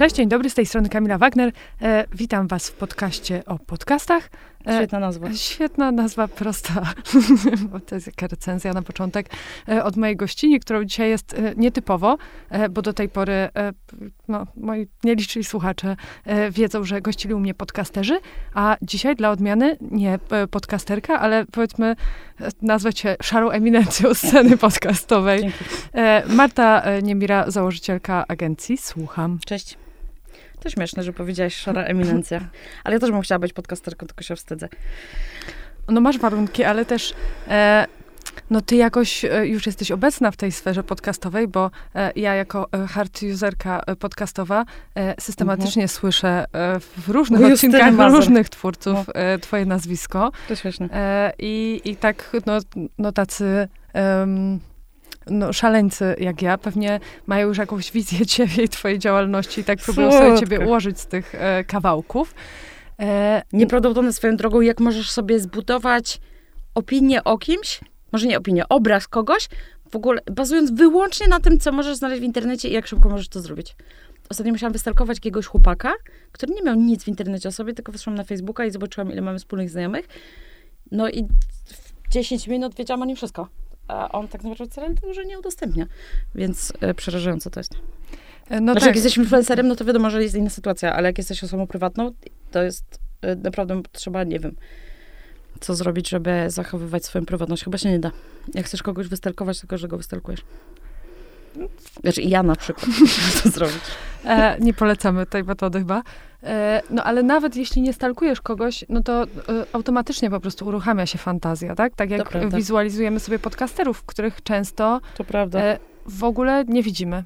Cześć, dzień dobry, z tej strony Kamila Wagner. E, witam was w podcaście o podcastach. E, Świetna nazwa. Świetna nazwa, prosta, bo to jest jaka recenzja na początek e, od mojej gościni, którą dzisiaj jest e, nietypowo, e, bo do tej pory e, no, moi nieliczni słuchacze wiedzą, że gościli u mnie podcasterzy, a dzisiaj dla odmiany nie podcasterka, ale powiedzmy nazwę cię szarą eminencją sceny podcastowej. Marta Niemira, założycielka agencji Słucham. Cześć. To śmieszne, że powiedziałaś szara eminencja. Ale ja też bym chciała być podcasterką, tylko się wstydzę. No masz warunki, ale też e, no ty jakoś e, już jesteś obecna w tej sferze podcastowej, bo e, ja jako e, hard userka e, podcastowa systematycznie słyszę e, w różnych Mhm. Justyny odcinkach Mazur. różnych twórców e, twoje nazwisko. To śmieszne. I, I tak, no, no tacy... em, no, szaleńcy jak ja pewnie mają już jakąś wizję ciebie i twojej działalności i tak próbują sobie ciebie ułożyć z tych e, kawałków. E, Nieprawdopodobne swoją drogą, jak możesz sobie zbudować opinię o kimś, może nie opinię, obraz kogoś, w ogóle bazując wyłącznie na tym, co możesz znaleźć w internecie i jak szybko możesz to zrobić. Ostatnio musiałam wystalkować jakiegoś chłopaka, który nie miał nic w internecie o sobie, tylko weszłam na Facebooka i zobaczyłam, ile mamy wspólnych znajomych. No i w 10 minut wiedziałam o nim wszystko. A on tak naprawdę wcale dużo nie udostępnia. Więc e, przerażające to jest. e, no znaczy, tak. jak jesteś influencerem, no to wiadomo, że jest inna sytuacja, ale jak jesteś osobą prywatną, to jest y, naprawdę trzeba, nie wiem, co zrobić, żeby zachowywać swoją prywatność. Chyba się nie da. Jak chcesz kogoś wystalkować, tylko że go wystalkujesz. Znaczy, ja na przykład muszę to zrobić. E, nie polecamy tej metody chyba. E, no ale nawet jeśli nie stalkujesz kogoś, no to e, automatycznie po prostu uruchamia się fantazja, tak? Tak jak wizualizujemy sobie podcasterów, których często To prawda. e, w ogóle nie widzimy.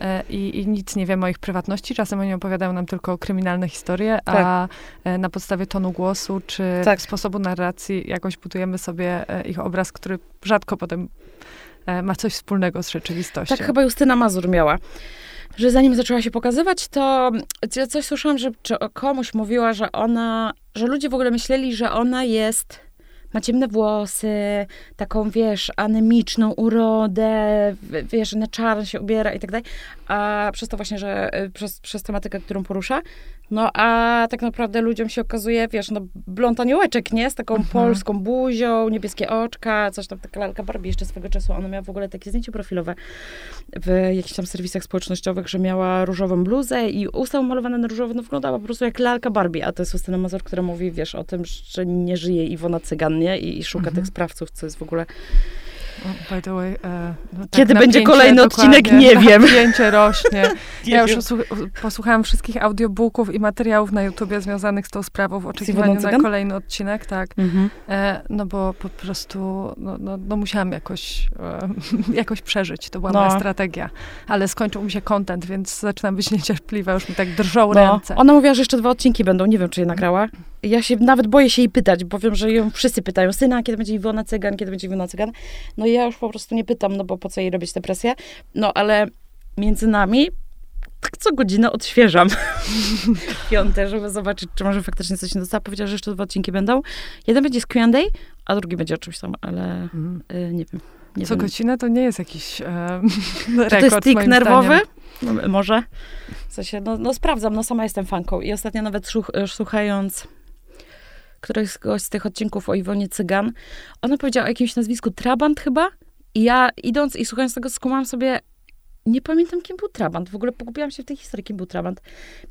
E, I, I nic nie wiemy o ich prywatności. Czasem oni opowiadają nam tylko kryminalne historie, a e, na podstawie tonu głosu czy Tak. sposobu narracji jakoś budujemy sobie ich obraz, który rzadko potem ma coś wspólnego z rzeczywistością. Tak chyba Justyna Mazur miała. Że zanim zaczęła się pokazywać, to ja coś słyszałam, że komuś mówiła, że ona, że ludzie w ogóle myśleli, że ona jest, ma ciemne włosy, taką, wiesz, anemiczną urodę, wiesz, na czarno się ubiera i tak dalej, a przez to właśnie, że y, przez, przez tematykę, którą porusza, no a tak naprawdę ludziom się okazuje, wiesz, no blond aniołeczek, nie? Z taką Mhm. polską buzią, niebieskie oczka, coś tam, taka lalka Barbie. Jeszcze swego czasu, ona miała w ogóle takie zdjęcie profilowe w jakichś tam serwisach społecznościowych, że miała różową bluzę i usta umalowane na różowo, no wyglądała po prostu jak lalka Barbie, a to jest Justyna Mazur, która mówi, wiesz, o tym, że nie żyje Iwona Cygan, nie? I, i szuka Mhm. tych sprawców, co jest w ogóle... By the way, e, no tak Kiedy będzie kolejny odcinek, nie wiem. Napięcie rośnie. ja już posłuchałam wszystkich audiobooków i materiałów na YouTubie związanych z tą sprawą w oczekiwaniu na kolejny odcinek, tak. Mhm. E, no bo po prostu, no, no, no musiałam jakoś, e, jakoś przeżyć. To była No. moja strategia. Ale skończył mi się content, więc zaczynam być niecierpliwa. Już mi tak drżą No, ręce. ona mówiła, że jeszcze dwa odcinki będą, nie wiem, czy je nagrała. Ja się nawet boję się jej pytać, bo wiem, że ją wszyscy pytają, syna, kiedy będzie Iwona Cygan, kiedy będzie Iwona Cygan. No i ja już po prostu nie pytam, no bo po co jej robić tę presję. No ale między nami tak co godzinę odświeżam piąte, żeby zobaczyć, czy może faktycznie coś nie dostała. Powiedziała, że jeszcze dwa odcinki będą. Jeden będzie z Q&A, a drugi będzie o czymś tam, ale Mhm. y, nie wiem. Nie Co wiem. godzinę to nie jest jakiś e, rekord, to jest tik nerwowy? No, może. W sensie, no, no sprawdzam, no sama jestem fanką. I ostatnio nawet słuch, e, słuchając któregoś z tych odcinków o Iwonie Cygan, ona powiedziała o jakimś nazwisku Trabant chyba. I ja idąc i słuchając tego skumałam sobie, nie pamiętam kim był Trabant. W ogóle pogubiłam się w tej historii, kim był Trabant.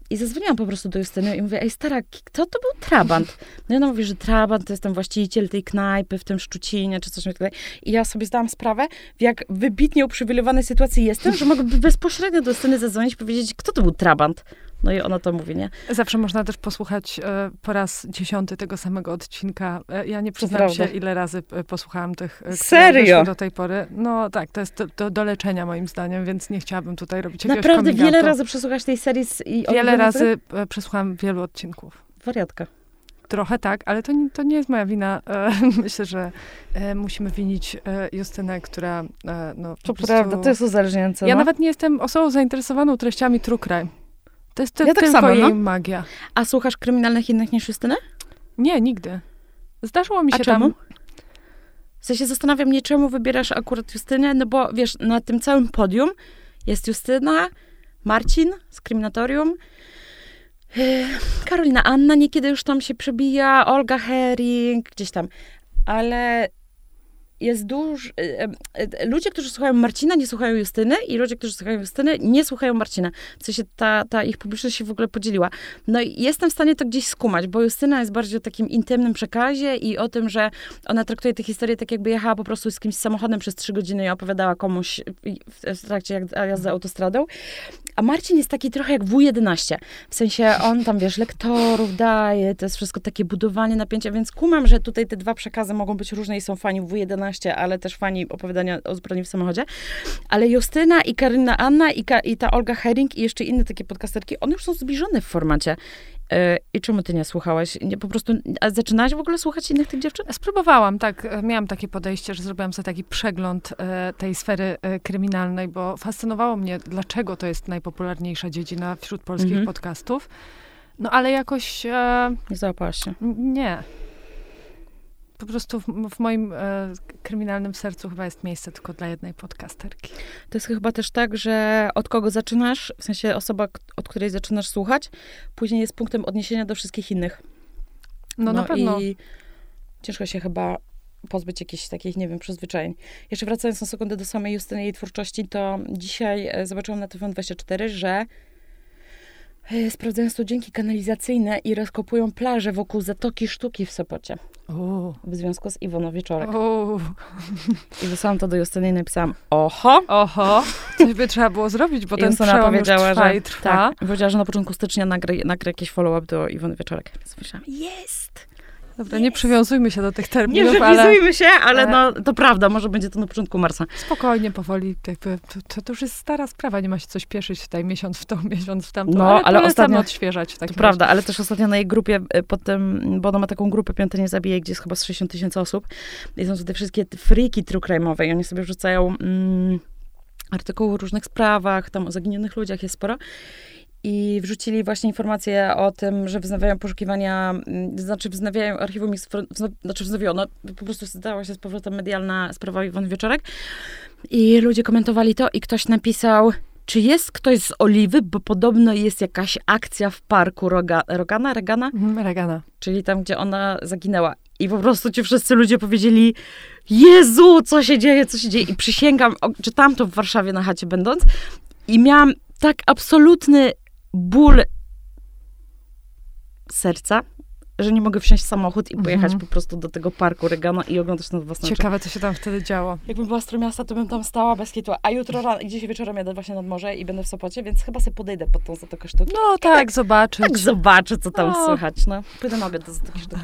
I zadzwoniłam po prostu do Justyny i mówię, ej stara, kto to był Trabant? No i ona mówi, że Trabant to jest ten właściciel tej knajpy w tym Szczucinie, czy coś takiego. I ja sobie zdałam sprawę, w jak wybitnie uprzywilejowanej sytuacji jestem, że mogę bezpośrednio do Justyny zadzwonić i powiedzieć, kto to był Trabant. No i ona to mówi, nie? Zawsze można też posłuchać e, po raz dziesiąty tego samego odcinka. E, ja nie przyznam się, ile razy e, posłuchałam tych, e, Serio? do tej pory. No tak, to jest do, do, do leczenia moim zdaniem, więc nie chciałabym tutaj robić jakiegoś Naprawdę wiele razy przesłuchasz tej serii z, i Wiele razy e, przesłuchałam wielu odcinków. Wariatka. Trochę tak, ale to, nie- to nie jest moja wina. E, myślę, że e, musimy winić e, Justynę, która e, no, po To prostu... prawda, to jest uzależniające. Ja no. nawet nie jestem osobą zainteresowaną treściami true crime. To jest to Ja tak tylko samo, jej no. magia. A słuchasz kryminalnych innych niż Justynę? Nie, nigdy. Zdarzyło mi A się czemu? tam... W sensie zastanawiam mnie, czemu wybierasz akurat Justynę, no bo wiesz, na tym całym podium jest Justyna, Marcin z Kryminatorium, e, Karolina Anna niekiedy już tam się przebija, Olga Herring, gdzieś tam. Ale jest dużo. E, e, ludzie, którzy słuchają Marcina, nie słuchają Justyny, i ludzie, którzy słuchają Justyny, nie słuchają Marcina. W sensie ta, ta ich publiczność się w ogóle podzieliła. No i jestem w stanie to gdzieś skumać, bo Justyna jest bardziej o takim intymnym przekazie i o tym, że ona traktuje tę historię tak, jakby jechała po prostu z kimś samochodem przez trzy godziny i opowiadała komuś w trakcie jazdy autostradą. A Marcin jest taki trochę jak W11. W sensie on tam, wiesz, lektorów daje, to jest wszystko takie budowanie napięcia, więc kumam, że tutaj te dwa przekazy mogą być różne i są fani W11, ale też fani opowiadania o zbrodni w samochodzie. Ale Justyna i Karina Anna i, Ka i ta Olga Herring i jeszcze inne takie podcasterki, one już są zbliżone w formacie. E, I czemu ty nie słuchałaś? Nie, po prostu, a zaczynałaś w ogóle słuchać innych tych dziewczyn? Spróbowałam, tak. E, miałam takie podejście, że zrobiłam sobie taki przegląd e, tej sfery e, kryminalnej, bo fascynowało mnie, dlaczego to jest najpopularniejsza dziedzina wśród polskich mhm. podcastów. No ale jakoś... E, nie załapałaś się? Nie po prostu w, w moim e, kryminalnym sercu chyba jest miejsce tylko dla jednej podcasterki. To jest chyba też tak, że od kogo zaczynasz, w sensie osoba, od której zaczynasz słuchać, później jest punktem odniesienia do wszystkich innych. No, no na pewno. I ciężko się chyba pozbyć jakichś takich, nie wiem, przyzwyczajeń. Jeszcze wracając na sekundę do samej Justyny i jej twórczości, to dzisiaj e, zobaczyłam na TVN24, że sprawdzają studzienki kanalizacyjne i rozkopują plaże wokół Zatoki Sztuki w Sopocie. W związku z Iwoną Wieczorek. I wysłałam to do Justyny i napisałam, oho. Oho, coś by trzeba było zrobić, bo I ten Justyna powiedziała, trwa że, i trwa. Tak, powiedziała, że na początku stycznia nagra, nagra jakiś follow-up do Iwony Wieczorek. Więc myślałam, jest! Dobra, nie przywiązujmy się do tych terminów, Nie przywiązujmy ale... się, ale no, to prawda, może będzie to na początku marca. Spokojnie, powoli, jakby, to, to, już jest stara sprawa, nie ma się coś pieszyć tutaj miesiąc w tą, miesiąc w tamtą, no, ale, ale ostatnio odświeżać. to prawda, ale też ostatnio na jej grupie, e, potem, bo ona ma taką grupę Piąte Nie Zabije, gdzie jest chyba z 60 tysięcy osób i są te wszystkie friki true crime'owe i oni sobie wrzucają mm, artykuły o różnych sprawach, tam o zaginionych ludziach jest sporo i wrzucili właśnie informację o tym, że wznawiają poszukiwania, mm, znaczy wznawiają archiwum, znaczy wznowiono, po prostu stała się z powrotem medialna sprawa Iwon Wieczorek i ludzie komentowali to i ktoś napisał, czy jest ktoś z Oliwy, bo podobno jest jakaś akcja w parku Roga, Rogana, Regana? Mhm, Regana. Czyli tam, gdzie ona zaginęła. I po prostu ci wszyscy ludzie powiedzieli, Jezu, co się dzieje, co się dzieje. I przysięgam, czytałam to w Warszawie na chacie będąc i miałam tak absolutny ból serca, że nie mogę wsiąść w samochód i pojechać mhm. po prostu do tego parku Regana i oglądać na własne Ciekawe, co się tam wtedy działo. Jakbym była z Trójmiasta, to bym tam stała bez kitu. A jutro rano, i dzisiaj wieczorem jadę właśnie nad morze i będę w Sopocie, więc chyba sobie podejdę pod tą Zatokę Sztuki. No tak, tak zobaczyć. Tak zobaczę, co tam no. słychać. No, pójdę na obiad do Zatoki Sztuki.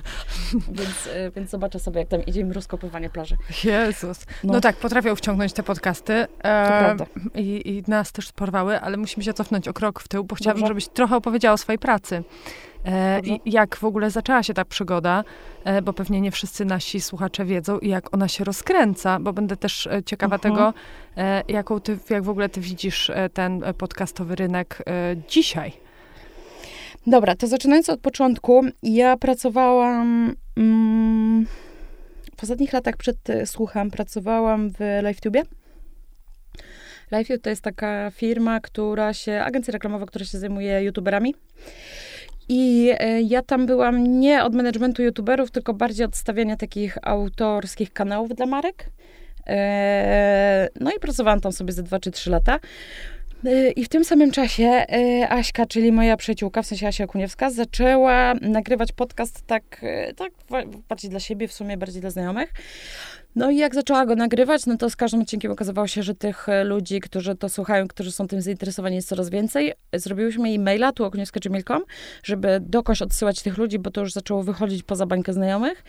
więc, y, więc zobaczę sobie, jak tam idzie mi rozkopywanie plaży. Jezus. No, no tak, potrafią wciągnąć te podcasty. E, to prawda. I, I nas też porwały, ale musimy się cofnąć o krok w tył, bo chciałabym, żebyś trochę opowiedziała o swojej pracy. E, jak w ogóle zaczęła się ta przygoda, e, bo pewnie nie wszyscy nasi słuchacze wiedzą i jak ona się rozkręca, bo będę też e, ciekawa uh mhm. -huh. tego, e, jaką ty, jak w ogóle ty widzisz e, ten e, podcastowy rynek dzisiaj. Dobra, to zaczynając od początku, ja pracowałam mm, w ostatnich latach przed słuchem, pracowałam w LiveTube. LiveTube to jest taka firma, która się, agencja reklamowa, która się zajmuje youtuberami. I e, ja tam byłam nie od managementu youtuberów, tylko bardziej od stawiania takich autorskich kanałów dla marek. E, no i pracowałam tam sobie ze 2 czy 3 lata. E, I w tym samym czasie Aśka, czyli moja przyjaciółka, w sensie Asia Kuniewska, zaczęła nagrywać podcast tak, tak bardziej dla siebie, w sumie bardziej dla znajomych. No i jak zaczęła go nagrywać, no to z każdym odcinkiem okazywało się, że tych ludzi, którzy to słuchają, którzy są tym zainteresowani jest coraz więcej. Zrobiłyśmy jej maila, tu okuniewska.gmail.com, żeby dokądś odsyłać tych ludzi, bo to już zaczęło wychodzić poza bańkę znajomych.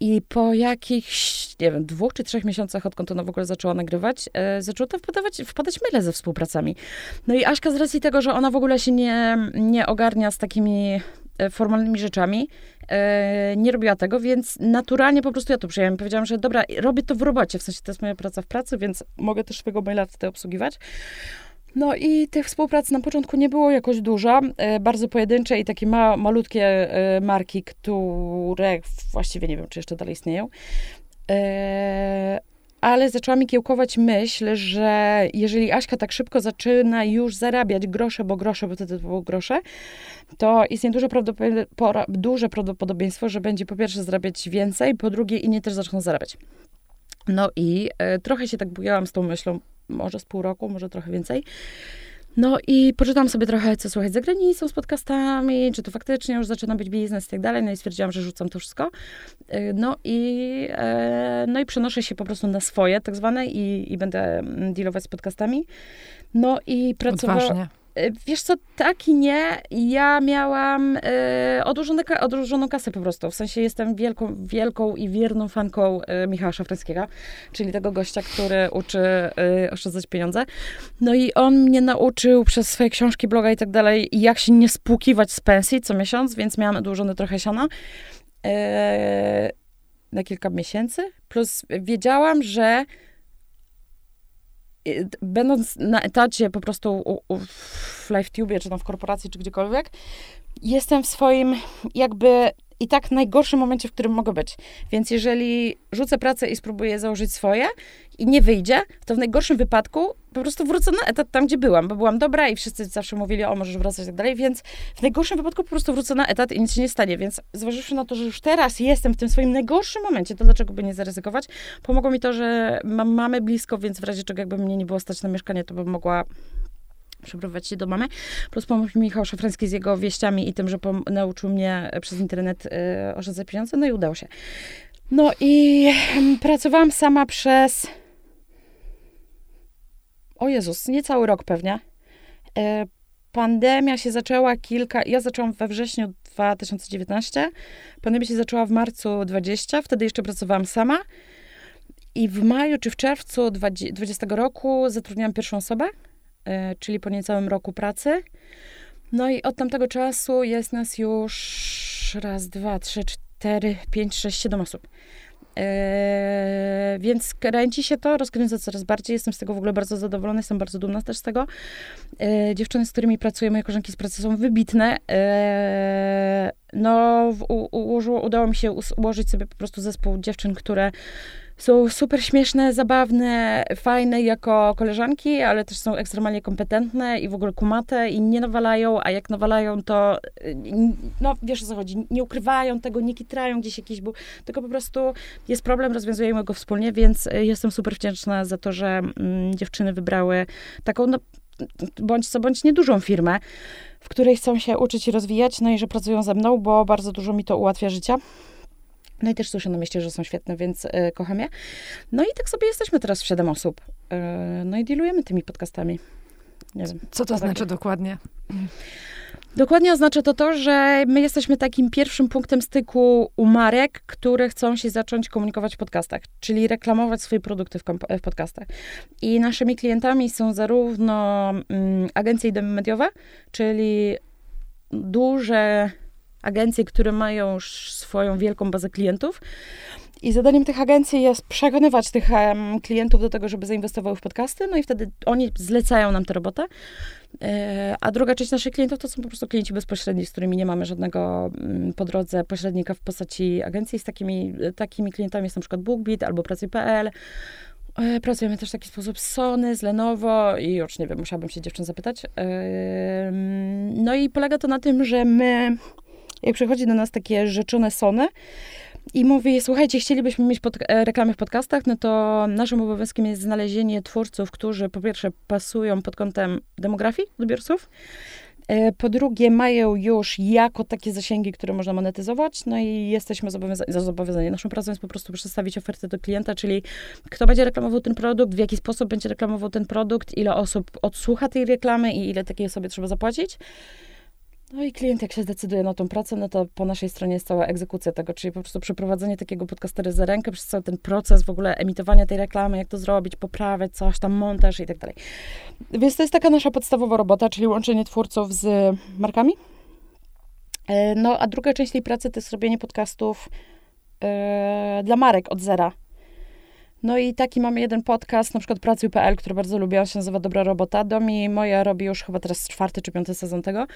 I po jakichś, nie wiem, dwóch czy trzech miesiącach, odkąd ona w ogóle zaczęła nagrywać, e, zaczęło wpadawać, wpadać maile ze współpracami. No i Aśka z racji tego, że ona w ogóle się nie, nie ogarnia z takimi e, formalnymi rzeczami, e, nie robiła tego, więc naturalnie po prostu ja to przyjęłam. Powiedziałam, że dobra, robię to w robocie, w sensie to jest moja praca w pracy, więc mogę też swojego maila wtedy obsługiwać. No i tych współprac na początku nie było jakoś dużo, e, bardzo pojedyncze i takie ma, malutkie e, marki, które właściwie nie wiem, czy jeszcze dalej istnieją. E, ale zaczęła mi kiełkować myśl, że jeżeli Aśka tak szybko zaczyna już zarabiać grosze, bo grosze, bo wtedy to było grosze, to istnieje duże, prawdopodobieństwo, duże prawdopodobieństwo, że będzie po pierwsze zarabiać więcej, po drugie inni też zaczną zarabiać. No i trochę się tak bujałam z tą myślą, może z pół roku, może trochę więcej. No i poczytam sobie trochę, co słuchać za granicą z podcastami, czy to faktycznie już zaczyna być biznes i tak dalej. No i stwierdziłam, że rzucam to wszystko. Y, no i, e, no i przenoszę się po prostu na swoje, tak zwane, i, i będę mm, dealować z podcastami. No i pracowałam. E, wiesz co, tak i nie. Ja miałam e, odłożone, odłożoną kasę po prostu. W sensie jestem wielką, wielką i wierną fanką e, Michała Szafrańskiego, czyli tego gościa, który uczy e, oszczędzać pieniądze. No i on mnie nauczył przez swoje książki, bloga i tak dalej, jak się nie spłukiwać z pensji co miesiąc, więc miałam odłożone trochę siana. E, na kilka miesięcy. Plus wiedziałam, że będąc na etacie po prostu u, u, w LiveTube, czy tam w korporacji, czy gdziekolwiek, jestem w swoim jakby i tak najgorszym momencie, w którym mogę być. Więc jeżeli rzucę pracę i spróbuję założyć swoje i nie wyjdzie, to w najgorszym wypadku po prostu wrócę na etat tam, gdzie byłam, bo byłam dobra i wszyscy zawsze mówili, o, możesz wracać i tak dalej, więc w najgorszym wypadku po prostu wrócę na etat i nic się nie stanie. Więc zważywszy na to, że już teraz jestem w tym swoim najgorszym momencie, to dlaczego by nie zaryzykować? Pomogło mi to, że mam mamy blisko, więc w razie czego jakby mnie nie było stać na mieszkanie, to bym mogła przeprowadzić się do mamy. Plus pomógł mi Michał Szafrański z jego wieściami i tym, że nauczył mnie przez internet y, oszczędzać pieniądze, no i udało się. No i pracowałam sama przez o Jezus, niecały rok pewnie. E, pandemia się zaczęła kilka, ja zaczęłam we wrześniu 2019, pandemia się zaczęła w marcu 20, wtedy jeszcze pracowałam sama. I w maju czy w czerwcu 2020 roku zatrudniłam pierwszą osobę, E, czyli po niecałym roku pracy. No i od tamtego czasu jest nas już raz, dwa, trzy, cztery, pięć, sześć, siedem osób. Eee, więc kręci się to, rozkręca coraz bardziej. Jestem z tego w ogóle bardzo zadowolona, jestem bardzo dumna też z tego. Eee, dziewczyny, z którymi pracuję, moje koleżanki z pracy są wybitne. Eee, no, w, u, udało mi się ułożyć sobie po prostu zespół dziewczyn, które są super śmieszne, zabawne, fajne jako koleżanki, ale też są ekstremalnie kompetentne i w ogóle kumate i nie nawalają, a jak nawalają, to no wiesz o co chodzi, nie ukrywają tego, nie kitrają gdzieś jakiś był, tylko po prostu jest problem, rozwiązujemy go wspólnie, więc jestem super wdzięczna za to, że mm, dziewczyny wybrały taką, no, bądź co bądź niedużą firmę, w której chcą się uczyć i rozwijać, no i że pracują ze mną, bo bardzo dużo mi to ułatwia życia. No i też słyszę na mieście, że są świetne, więc y, kocham je. No i tak sobie jesteśmy teraz w siedem osób. Y, no i dealujemy tymi podcastami. Nie wiem. Co to znaczy dokładnie? Dokładnie oznacza to to, że my jesteśmy takim pierwszym punktem styku u marek, które chcą się zacząć komunikować w podcastach, czyli reklamować swoje produkty w, w podcastach. I naszymi klientami są zarówno mm, agencje mediowe, czyli duże agencje, które mają już swoją wielką bazę klientów. I zadaniem tych agencji jest przekonywać tych um, klientów do tego, żeby zainwestowały w podcasty, no i wtedy oni zlecają nam tę robotę. E, a druga część naszych klientów to są po prostu klienci bezpośredni, z którymi nie mamy żadnego mm, po drodze pośrednika w postaci agencji. Z takimi, takimi klientami jest na przykład BookBeat albo Pracuj.pl. E, pracujemy też w taki sposób z Sony, z Lenovo i już nie wiem, musiałabym się dziewczyn zapytać. E, no i polega to na tym, że my jak przychodzi do nas takie rzeczone Sony i mówi, słuchajcie, chcielibyśmy mieć pod, e, reklamy w podcastach, no to naszym obowiązkiem jest znalezienie twórców, którzy po pierwsze pasują pod kątem demografii odbiorców, e, po drugie, mają już jako takie zasięgi, które można monetyzować, no i jesteśmy zobowiązani, zobowiązani. Naszą pracą jest po prostu przedstawić ofertę do klienta, czyli kto będzie reklamował ten produkt, w jaki sposób będzie reklamował ten produkt, ile osób odsłucha tej reklamy i ile takiej osobie trzeba zapłacić. No i klient, jak się zdecyduje na tą pracę, no to po naszej stronie jest cała egzekucja tego, czyli po prostu przeprowadzenie takiego podcastery za rękę przez cały ten proces w ogóle emitowania tej reklamy, jak to zrobić, poprawiać coś tam, montaż i tak dalej. Więc to jest taka nasza podstawowa robota, czyli łączenie twórców z markami. E, no, a druga część tej pracy to jest robienie podcastów yy, dla marek od zera. No i taki mamy jeden podcast, na przykład Pracuj.pl, który bardzo lubię, on się nazywa Dobra Robota. Domi moja robi już chyba teraz czwarty czy piąty sezon tego.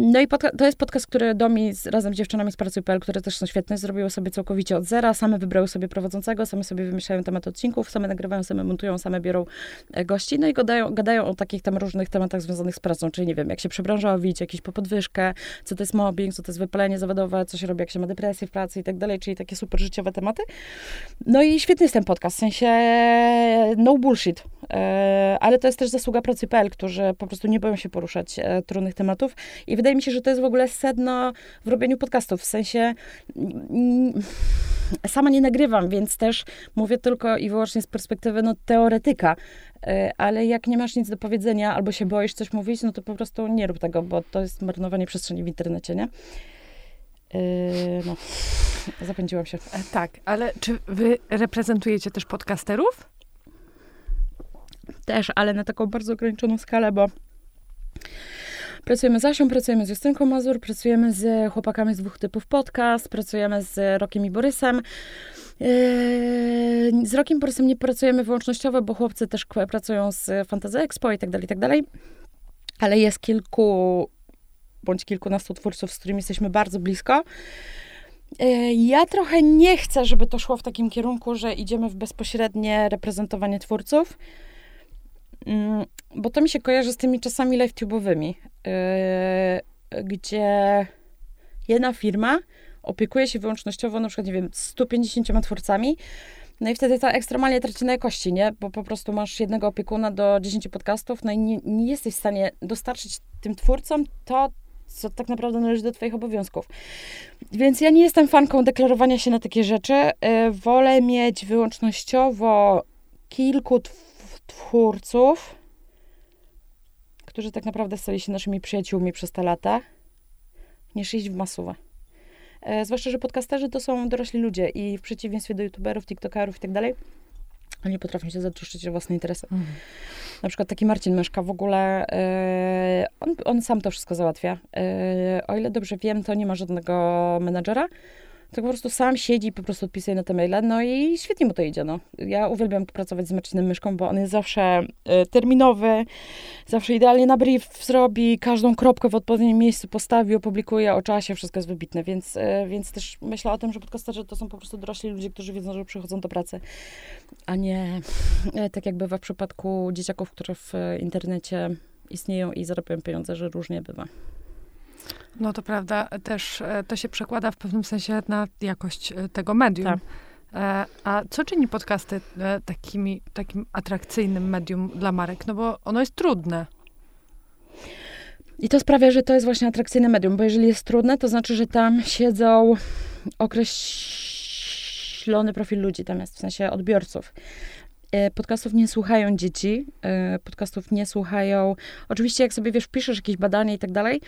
No i to jest podcast, który Domi z, razem z dziewczynami z Pracuj.pl, które też są świetne, zrobiły sobie całkowicie od zera, same wybrały sobie prowadzącego, same sobie wymyślają temat odcinków, same nagrywają, same montują, same biorą e, gości, no i gadają, gadają o takich tam różnych tematach związanych z pracą, czyli nie wiem, jak się przebranżowić, jakiś po podwyżkę, co to jest mobbing, co to jest wypalenie zawodowe, co się robi, jak się ma depresję w pracy i tak dalej, czyli takie super życiowe tematy. No i świetny jest ten podcast, w sensie no bullshit, e, ale to jest też zasługa Pracy.pl, którzy po prostu nie boją się poruszać e, trudnych tematów. I wydaje mi się, że to jest w ogóle sedno w robieniu podcastów. W sensie mm, sama nie nagrywam, więc też mówię tylko i wyłącznie z perspektywy no, teoretyka. E, ale jak nie masz nic do powiedzenia albo się boisz coś mówić, no to po prostu nie rób tego, bo to jest marnowanie przestrzeni w internecie, nie? Yy, no, zapędziłam się. Tak, ale czy wy reprezentujecie też podcasterów? Też, ale na taką bardzo ograniczoną skalę, bo Pracujemy z Asią, pracujemy z Justynką Mazur, pracujemy z chłopakami z dwóch typów podcast, pracujemy z Rokiem i Borysem. Yy, z Rokiem i Borysem nie pracujemy wyłącznościowo, bo chłopcy też pracują z Fantasy Expo i tak dalej, i tak dalej. Ale jest kilku bądź kilkunastu twórców, z którymi jesteśmy bardzo blisko. Yy, ja trochę nie chcę, żeby to szło w takim kierunku, że idziemy w bezpośrednie reprezentowanie twórców. Mm, bo to mi się kojarzy z tymi czasami live-tube'owymi, yy, gdzie jedna firma opiekuje się wyłącznościowo na przykład, nie wiem, 150 twórcami, no i wtedy ta ekstremalnie traci na jakości, nie? Bo po prostu masz jednego opiekuna do 10 podcastów, no i nie, nie jesteś w stanie dostarczyć tym twórcom to, co tak naprawdę należy do Twoich obowiązków. Więc ja nie jestem fanką deklarowania się na takie rzeczy. Yy, wolę mieć wyłącznościowo kilku twórców, którzy tak naprawdę stali się naszymi przyjaciółmi przez te lata, niż iść w masówę. E, zwłaszcza, że podcasterzy to są dorośli ludzie i w przeciwieństwie do youtuberów, tiktokerów i tak dalej, oni potrafią się zatroszczyć o własne interesy. Mhm. Na przykład taki Marcin Myszka w ogóle, e, on, on sam to wszystko załatwia. E, o ile dobrze wiem, to nie ma żadnego menadżera, tak po prostu sam siedzi i po prostu odpisuje na te maile, no i świetnie mu to idzie, no. Ja uwielbiam pracować z Marcinem Myszką, bo on jest zawsze y, terminowy, zawsze idealnie na brief zrobi, każdą kropkę w odpowiednim miejscu postawi, opublikuje o czasie, wszystko jest wybitne, więc, y, więc też myślę o tym, że podcasterzy to są po prostu dorośli ludzie, którzy wiedzą, że przychodzą do pracy, a nie y, tak jak bywa w przypadku dzieciaków, które w internecie istnieją i zarabiają pieniądze, że różnie bywa. No to prawda, też e, to się przekłada w pewnym sensie na jakość e, tego medium. Tak. E, a co czyni podcasty takimi, takim atrakcyjnym medium dla marek? No bo ono jest trudne. I to sprawia, że to jest właśnie atrakcyjne medium, bo jeżeli jest trudne, to znaczy, że tam siedzą określony profil ludzi, tam jest w sensie odbiorców. Podcastów nie słuchają dzieci, podcastów nie słuchają. Oczywiście, jak sobie wiesz, piszesz jakieś badania i tak dalej,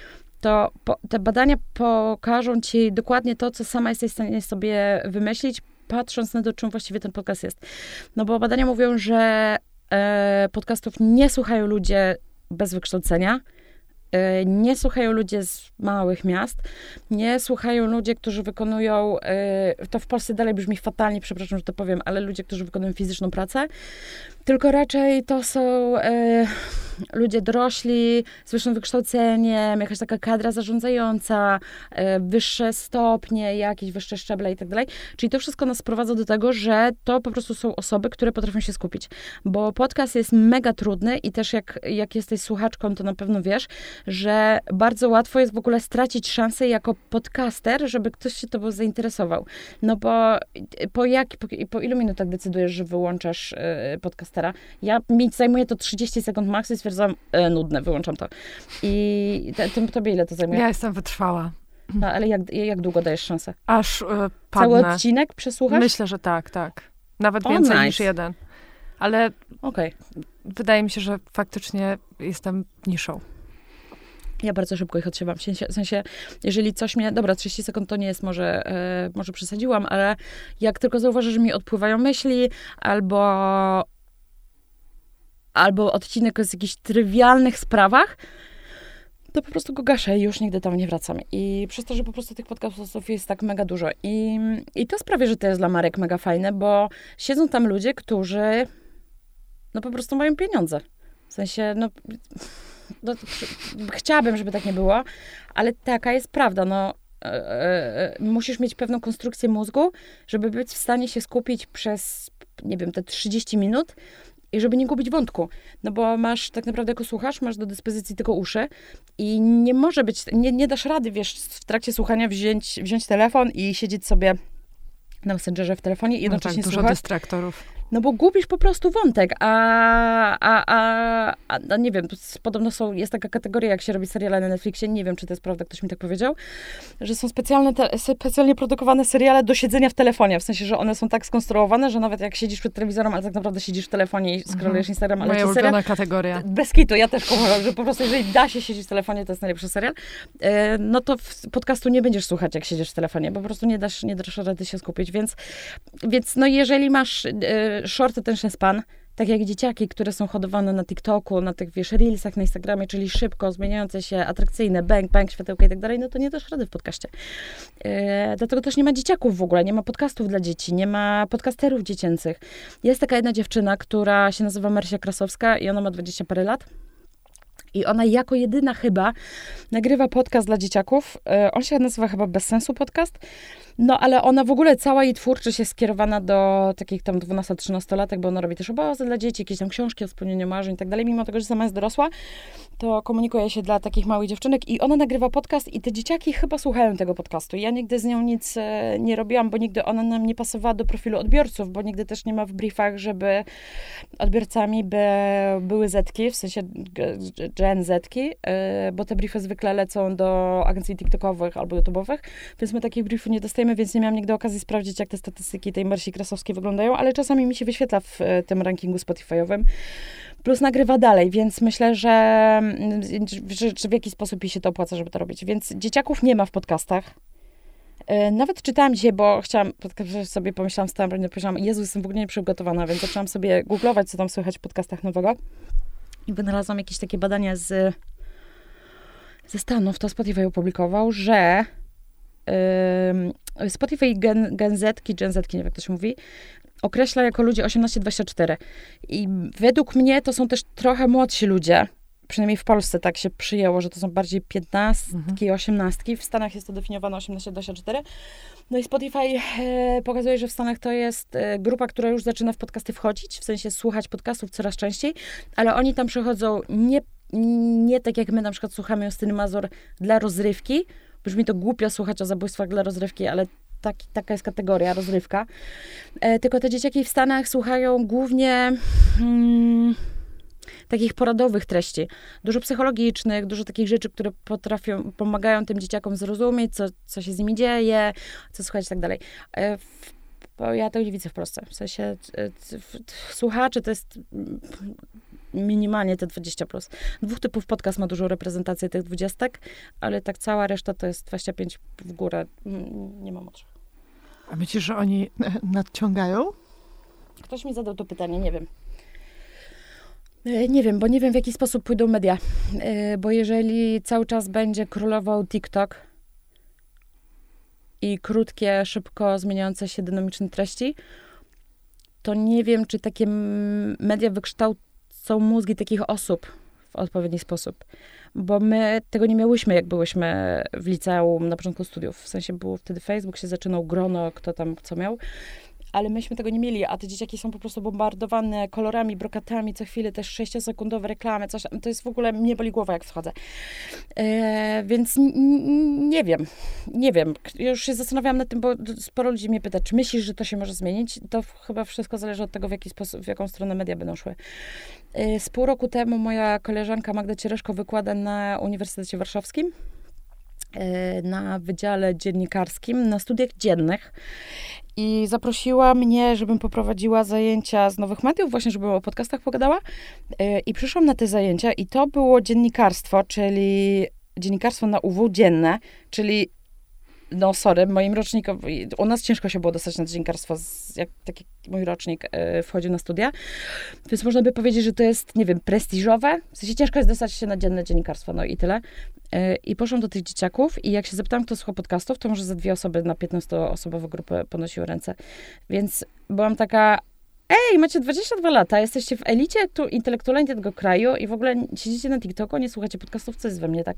to po, te badania pokażą ci dokładnie to, co sama jesteś w stanie sobie wymyślić, patrząc na to, czym właściwie ten podcast jest. No bo badania mówią, że e, podcastów nie słuchają ludzie bez wykształcenia, e, nie słuchają ludzie z małych miast, nie słuchają ludzie, którzy wykonują, e, to w Polsce dalej brzmi fatalnie, przepraszam, że to powiem, ale ludzie, którzy wykonują fizyczną pracę, tylko raczej to są e, ludzie dorośli, z wyższym wykształceniem, jakaś taka kadra zarządzająca, e, wyższe stopnie, jakieś wyższe szczeble i tak dalej. Czyli to wszystko nas sprowadza do tego, że to po prostu są osoby, które potrafią się skupić. Bo podcast jest mega trudny i też jak, jak jesteś słuchaczką, to na pewno wiesz, że bardzo łatwo jest w ogóle stracić szansę jako podcaster, żeby ktoś się tobą zainteresował. No bo po, jak, po, po ilu minutach decydujesz, że wyłączasz e, podcast Ja mi zajmuje to 30 sekund maks i stwierdzam, e, nudne, wyłączam to. I te, to, tobie ile to zajmuje? Ja jestem wytrwała. No, ale jak, jak długo dajesz szansę? Aż e, Cały odcinek przesłuchasz? Myślę, że tak, tak. Nawet więcej nice. niż jeden. Ale okay. wydaje mi się, że faktycznie jestem niszą. Ja bardzo szybko ich odsiewam. W sensie, w sensie, jeżeli coś mnie... Dobra, 30 sekund to nie jest, może, e, może przesadziłam, ale jak tylko zauważę, że mi odpływają myśli, albo albo odcinek o jakichś trywialnych sprawach, to po prostu go gaszę i już nigdy tam nie wracam. I przez to, że po prostu tych podcastów jest tak mega dużo. I, i to sprawia, że to jest dla marek mega fajne, bo siedzą tam ludzie, którzy no po prostu mają pieniądze. W sensie, no, no chciałabym, żeby tak nie było, ale taka jest prawda, no e, e, musisz mieć pewną konstrukcję mózgu, żeby być w stanie się skupić przez, nie wiem, te 30 minut i żeby nie gubić wątku. No bo masz, tak naprawdę jako słuchasz, masz do dyspozycji tylko uszy i nie może być, nie, nie dasz rady, wiesz, w trakcie słuchania wziąć, wziąć telefon i siedzieć sobie na Messengerze w telefonie i jednocześnie no tak, dużo słuchać. dystraktorów. No bo gubisz po prostu wątek, a, a, a, a, nie wiem, podobno są, jest taka kategoria, jak się robi seriale na Netflixie, nie wiem, czy to jest prawda, ktoś mi tak powiedział, że są specjalne te, specjalnie produkowane seriale do siedzenia w telefonie, w sensie, że one są tak skonstruowane, że nawet jak siedzisz przed telewizorem, ale tak naprawdę siedzisz w telefonie i scrollujesz mhm. Instagram, ale Moja ulubiona kategoria. Bez kitu, ja też kocham, że po prostu jeżeli da się siedzieć w telefonie, to jest najlepszy serial, e, no to w podcastu nie będziesz słuchać, jak siedzisz w telefonie, bo po prostu nie dasz, nie dasz rady się skupić, więc, więc no jeżeli masz e, shorty ten span, tak jak dzieciaki, które są hodowane na TikToku, na tych, wiesz, reelsach na Instagramie, czyli szybko, zmieniające się, atrakcyjne, bang, bang, światełka i tak dalej, no to nie dasz rady w podcaście. Yy, dlatego też nie ma dzieciaków w ogóle, nie ma podcastów dla dzieci, nie ma podcasterów dziecięcych. Jest taka jedna dziewczyna, która się nazywa Marsia Krasowska i ona ma 20 parę lat. I ona jako jedyna chyba nagrywa podcast dla dzieciaków. Yy, on się nazywa chyba Bez Sensu Podcast. No, ale ona w ogóle, cała jej twórczość jest skierowana do takich tam 12-13 latek, bo ona robi też obozy dla dzieci, jakieś tam książki o spełnieniu marzeń i tak dalej. Mimo tego, że sama jest dorosła, to komunikuje się dla takich małych dziewczynek i ona nagrywa podcast i te dzieciaki chyba słuchają tego podcastu. Ja nigdy z nią nic e, nie robiłam, bo nigdy ona nam nie pasowała do profilu odbiorców, bo nigdy też nie ma w briefach, żeby odbiorcami by były zetki, w sensie gen zetki, e, bo te briefy zwykle lecą do agencji TikTokowych albo YouTube'owych, więc my takich briefów nie dostajemy więc nie miałam nigdy okazji sprawdzić, jak te statystyki tej Mersi Krasowskiej wyglądają, ale czasami mi się wyświetla w e, tym rankingu Spotify'owym. Plus nagrywa dalej, więc myślę, że, mm, że, że w jakiś sposób jej się to opłaca, żeby to robić. Więc dzieciaków nie ma w podcastach. E, nawet czytałam dzisiaj, bo chciałam, sobie pomyślałam, stałam, pomyślałam, Jezu, jestem w ogóle nieprzygotowana, więc zaczęłam sobie googlować, co tam słychać w podcastach nowego. I wynalazłam jakieś takie badania z, ze Stanów, to Spotify opublikował, że Spotify Gen, Gen Zetki, Gen Zetki, nie wiem jak to się mówi, określa jako ludzie 18-24. I według mnie to są też trochę młodsi ludzie, przynajmniej w Polsce tak się przyjęło, że to są bardziej 15, mhm. 18. W Stanach jest to definiowane 18-24. No i Spotify e, pokazuje, że w Stanach to jest e, grupa, która już zaczyna w podcasty wchodzić, w sensie słuchać podcastów coraz częściej, ale oni tam przychodzą nie, nie tak jak my na przykład słuchamy Justyny Mazur dla rozrywki, Brzmi to głupio słuchać o zabójstwach dla rozrywki, ale taki, taka jest kategoria, rozrywka. E, tylko te dzieciaki w Stanach słuchają głównie hmm, takich poradowych treści. Dużo psychologicznych, dużo takich rzeczy, które potrafią, pomagają tym dzieciakom zrozumieć, co, co się z nimi dzieje, co słuchać i tak dalej. E, bo ja tego nie widzę w Polsce. W sensie e, słuchacze to jest minimalnie te 20 plus. Dwóch typów podcast ma dużą reprezentację tych dwudziestek, ale tak cała reszta to jest 25 w górę. Mm, nie mam młodszych. A myślisz, że oni nadciągają? Ktoś mi zadał to pytanie, nie wiem. E, nie wiem, bo nie wiem w jaki sposób pójdą media. E, bo jeżeli cały czas będzie królował TikTok i krótkie, szybko zmieniające się dynamiczne treści, to nie wiem, czy takie media wykształcą są mózgi takich osób w odpowiedni sposób. Bo my tego nie miałyśmy, jak byłyśmy w liceum na początku studiów. W sensie było wtedy Facebook, się zaczynał grono, kto tam co miał ale myśmy tego nie mieli, a te dzieciaki są po prostu bombardowane kolorami, brokatami, co chwilę też 6-sekundowe reklamy, coś, to jest w ogóle, mnie boli głowa, jak wchodzę. E, więc nie wiem, nie wiem, już się zastanawiałam nad tym, bo sporo ludzi mnie pyta, czy myślisz, że to się może zmienić? To chyba wszystko zależy od tego, w jaki sposób, w jaką stronę media będą szły. E, z pół roku temu moja koleżanka Magda Ciereszko wykłada na Uniwersytecie Warszawskim e, na Wydziale Dziennikarskim, na studiach dziennych i zaprosiła mnie, żebym poprowadziła zajęcia z nowych mediów, właśnie żebym o podcastach pogadała. E, I przyszłam na te zajęcia i to było dziennikarstwo, czyli dziennikarstwo na UW dzienne, czyli no sorry, moim rocznikowi, u nas ciężko się było dostać na dziennikarstwo, jak taki mój rocznik e, wchodził na studia, więc można by powiedzieć, że to jest, nie wiem, prestiżowe, w sensie ciężko jest dostać się na dzienne dziennikarstwo, no i tyle. E, I poszłam do tych dzieciaków i jak się zapytałam, kto słucha podcastów, to może ze dwie osoby na 15-osobową grupę ponosiły ręce, więc byłam taka, ej, macie 22 lata, jesteście w elicie tu intelektualnie tego kraju i w ogóle siedzicie na TikToku, nie słuchacie podcastów, co jest we mnie tak?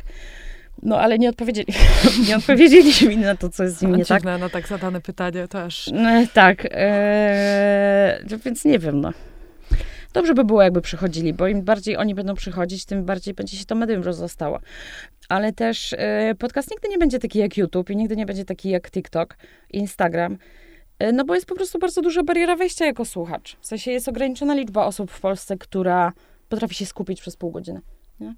No, ale nie odpowiedzieli, nie odpowiedzieliśmy mi na to, co jest z nimi nie tak. na tak zadane pytanie też. No, tak, e, więc nie wiem, no. Dobrze by było, jakby przychodzili, bo im bardziej oni będą przychodzić, tym bardziej będzie się to medium rozrastało. Ale też e, podcast nigdy nie będzie taki jak YouTube i nigdy nie będzie taki jak TikTok, Instagram. E, no bo jest po prostu bardzo duża bariera wejścia jako słuchacz. W sensie jest ograniczona liczba osób w Polsce, która potrafi się skupić przez pół godziny. Nie?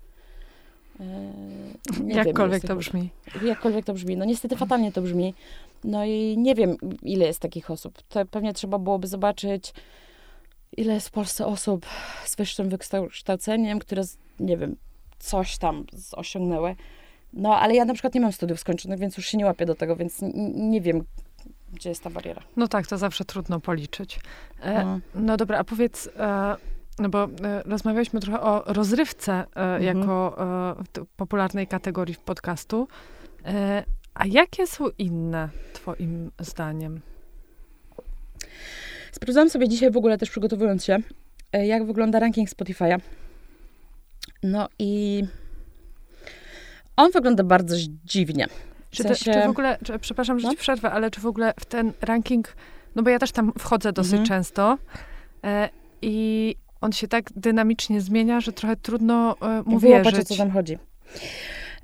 Nie jakkolwiek wiem, to brzmi. Jakkolwiek to brzmi. No niestety fatalnie to brzmi. No i nie wiem, ile jest takich osób. To pewnie trzeba byłoby zobaczyć, ile jest w Polsce osób z wyższym wykształceniem, które, nie wiem, coś tam osiągnęły. No, ale ja na przykład nie mam studiów skończonych, więc już się nie łapię do tego, więc nie wiem, gdzie jest ta bariera. No tak, to zawsze trudno policzyć. E, no. no dobra, a powiedz, e, no bo e, rozmawialiśmy trochę o rozrywce e, mhm. jako e, popularnej kategorii podcastu. E, a jakie są inne, Twoim zdaniem? Sprawdzałam sobie dzisiaj w ogóle też przygotowując się, e, jak wygląda ranking Spotify'a. No i on wygląda bardzo dziwnie. W czy, sensie... te, czy w ogóle, czy, przepraszam, że no? ci przerwę, ale czy w ogóle w ten ranking, no bo ja też tam wchodzę dosyć mhm. często e, i on się tak dynamicznie zmienia, że trochę trudno e, mu Wyłapać, o co tam chodzi.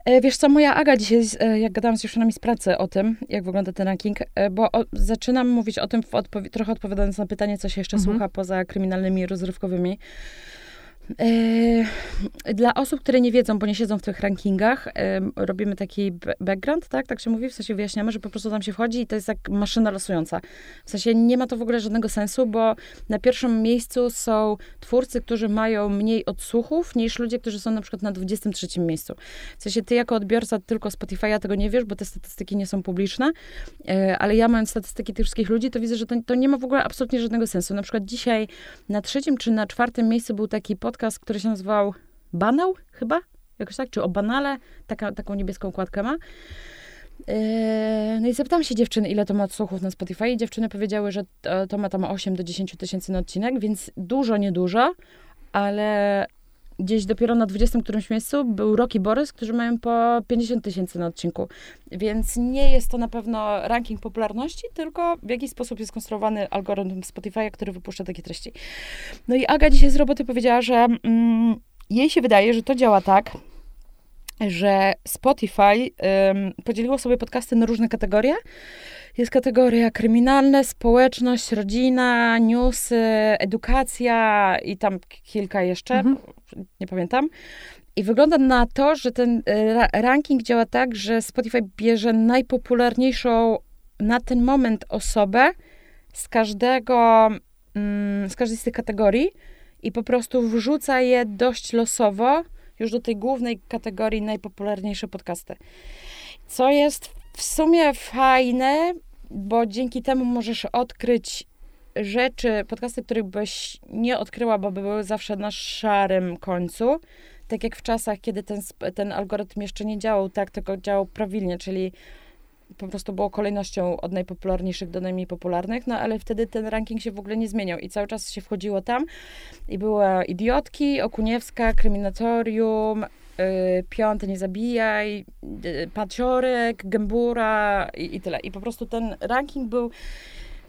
E, wiesz co, moja Aga dzisiaj, e, jak gadałam z dziewczynami z pracy o tym, jak wygląda ten ranking, e, bo o, zaczynam mówić o tym, odpowi trochę odpowiadając na pytanie, co się jeszcze mhm. słucha poza kryminalnymi, rozrywkowymi. Yy, dla osób, które nie wiedzą, bo nie siedzą w tych rankingach, yy, robimy taki background, tak? Tak się mówi, w sensie wyjaśniamy, że po prostu tam się wchodzi i to jest jak maszyna losująca. W sensie nie ma to w ogóle żadnego sensu, bo na pierwszym miejscu są twórcy, którzy mają mniej odsłuchów niż ludzie, którzy są na przykład na 23 miejscu. W sensie ty jako odbiorca tylko Spotify'a tego nie wiesz, bo te statystyki nie są publiczne, yy, ale ja mając statystyki tych wszystkich ludzi, to widzę, że to, to nie ma w ogóle absolutnie żadnego sensu. Na przykład dzisiaj na trzecim czy na czwartym miejscu był taki podcast podcast, który się nazywał Banał chyba? Jakoś tak? Czy o banale? Taka, taką niebieską okładkę ma. Yy, no i zapytałam się dziewczyny, ile to ma odsłuchów na Spotify i dziewczyny powiedziały, że to ma tam 8 do 10 tysięcy na odcinek, więc dużo, niedużo, ale gdzieś dopiero na 20 którymś miejscu był Rocky Borys, którzy mają po 50 tysięcy na odcinku. Więc nie jest to na pewno ranking popularności, tylko w jakiś sposób jest konstruowany algorytm Spotify'a, który wypuszcza takie treści. No i Aga dzisiaj z roboty powiedziała, że mm, jej się wydaje, że to działa tak, że Spotify ym, podzieliło sobie podcasty na różne kategorie. Jest kategoria kryminalne, społeczność, rodzina, newsy, edukacja i tam kilka jeszcze, mhm. nie pamiętam. I wygląda na to, że ten e, ranking działa tak, że Spotify bierze najpopularniejszą na ten moment osobę z każdego, mm, z każdej z tych kategorii i po prostu wrzuca je dość losowo już do tej głównej kategorii najpopularniejsze podcasty. Co jest w sumie fajne, bo dzięki temu możesz odkryć rzeczy, podcasty, których byś nie odkryła, bo by były zawsze na szarym końcu. Tak jak w czasach, kiedy ten, ten algorytm jeszcze nie działał tak, tylko działał prawilnie, czyli po prostu było kolejnością od najpopularniejszych do najmniej popularnych, no ale wtedy ten ranking się w ogóle nie zmieniał i cały czas się wchodziło tam i była Idiotki, Okuniewska, Kryminatorium, yy, Piąte Nie Zabijaj, yy, Paciorek, Gębura i, i tyle. I po prostu ten ranking był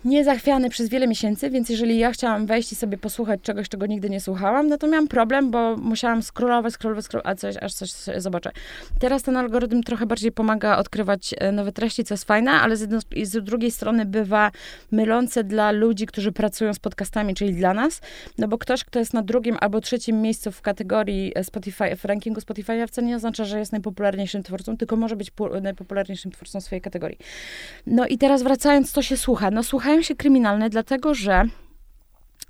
niezachwiany przez wiele miesięcy, więc jeżeli ja chciałam wejść i sobie posłuchać czegoś, czego nigdy nie słuchałam, no to miałam problem, bo musiałam scrollować, scrollować, scrollować, a coś, aż coś zobaczę. Teraz ten algorytm trochę bardziej pomaga odkrywać e, nowe treści, co jest fajne, ale z, jedno, z drugiej strony bywa mylące dla ludzi, którzy pracują z podcastami, czyli dla nas, no bo ktoś, kto jest na drugim albo trzecim miejscu w kategorii e, Spotify, w rankingu Spotify, wcale nie oznacza, że jest najpopularniejszym twórcą, tylko może być najpopularniejszym twórcą swojej kategorii. No i teraz wracając, co się słucha? No słuchaj, wydają się kryminalne, dlatego że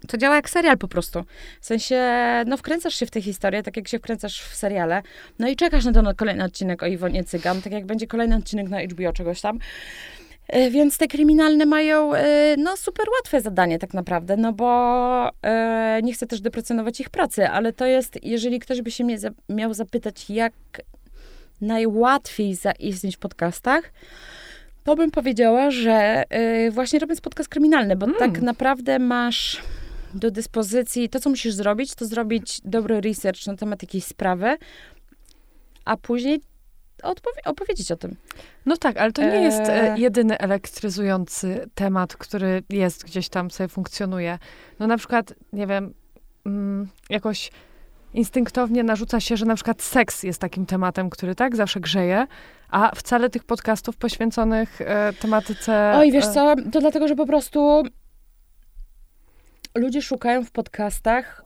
to działa jak serial po prostu. W sensie, no wkręcasz się w tę historię, tak jak się wkręcasz w seriale, no i czekasz na ten kolejny odcinek o Iwonie Cygan, tak jak będzie kolejny odcinek na HBO czegoś tam. E, więc te kryminalne mają e, no, super łatwe zadanie tak naprawdę, no bo e, nie chcę też deprecjonować ich pracy, ale to jest, jeżeli ktoś by się mnie miał zapytać, jak najłatwiej zaistnieć w podcastach, to bym powiedziała, że właśnie robiąc podcast kryminalny, bo hmm. tak naprawdę masz do dyspozycji, to co musisz zrobić, to zrobić dobry research na temat jakiejś sprawy, a później opowiedzieć o tym. No tak, ale to nie jest e, jedyny elektryzujący temat, który jest gdzieś tam, sobie funkcjonuje. No na przykład, nie wiem, mm, jakoś instynktownie narzuca się, że na przykład seks jest takim tematem, który tak zawsze grzeje, a wcale tych podcastów poświęconych e, tematyce... Oj, wiesz e, co, to dlatego, że po prostu ludzie szukają w podcastach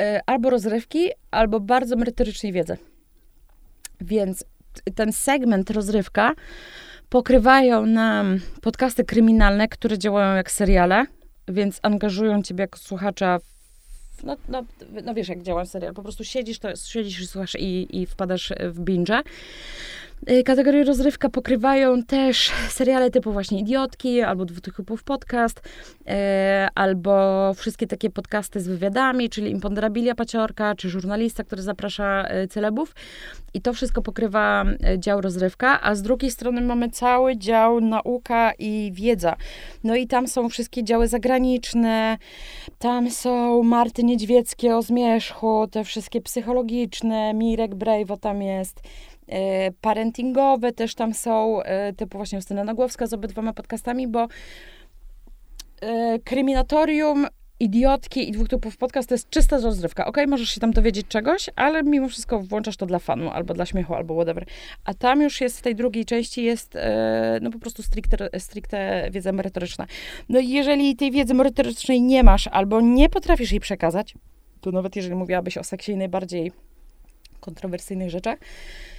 e, albo rozrywki, albo bardzo merytorycznej wiedzy. Więc ten segment rozrywka pokrywają nam podcasty kryminalne, które działają jak seriale, więc angażują ciebie jako słuchacza w, no, no, no wiesz, jak działa serial. Po prostu siedzisz, to siedzisz i słuchasz i, i wpadasz w binge. Y, kategorie rozrywka pokrywają też seriale typu właśnie Idiotki, albo Dwutychopów Podcast, e, albo wszystkie takie podcasty z wywiadami, czyli Imponderabilia Paciorka, czy Żurnalista, który zaprasza e, celebów. I to wszystko pokrywa dział rozrywka, a z drugiej strony mamy cały dział nauka i wiedza. No i tam są wszystkie działy zagraniczne, tam są Marty Niedźwieckie o zmierzchu, te wszystkie psychologiczne, Mirek Brejwo tam jest, parentingowe też tam są, e, typu właśnie Justyna Nagłowska z obydwoma podcastami, bo e, kryminatorium idiotki i dwóch typów podcast to jest czysta rozrywka. Ok, możesz się tam dowiedzieć czegoś, ale mimo wszystko włączasz to dla fanu, albo dla śmiechu, albo whatever. A tam już jest w tej drugiej części jest no po prostu stricte, stricte wiedza merytoryczna. No i jeżeli tej wiedzy merytorycznej nie masz, albo nie potrafisz jej przekazać, to nawet jeżeli mówiłabyś o seksie i najbardziej kontrowersyjnych rzeczach, E,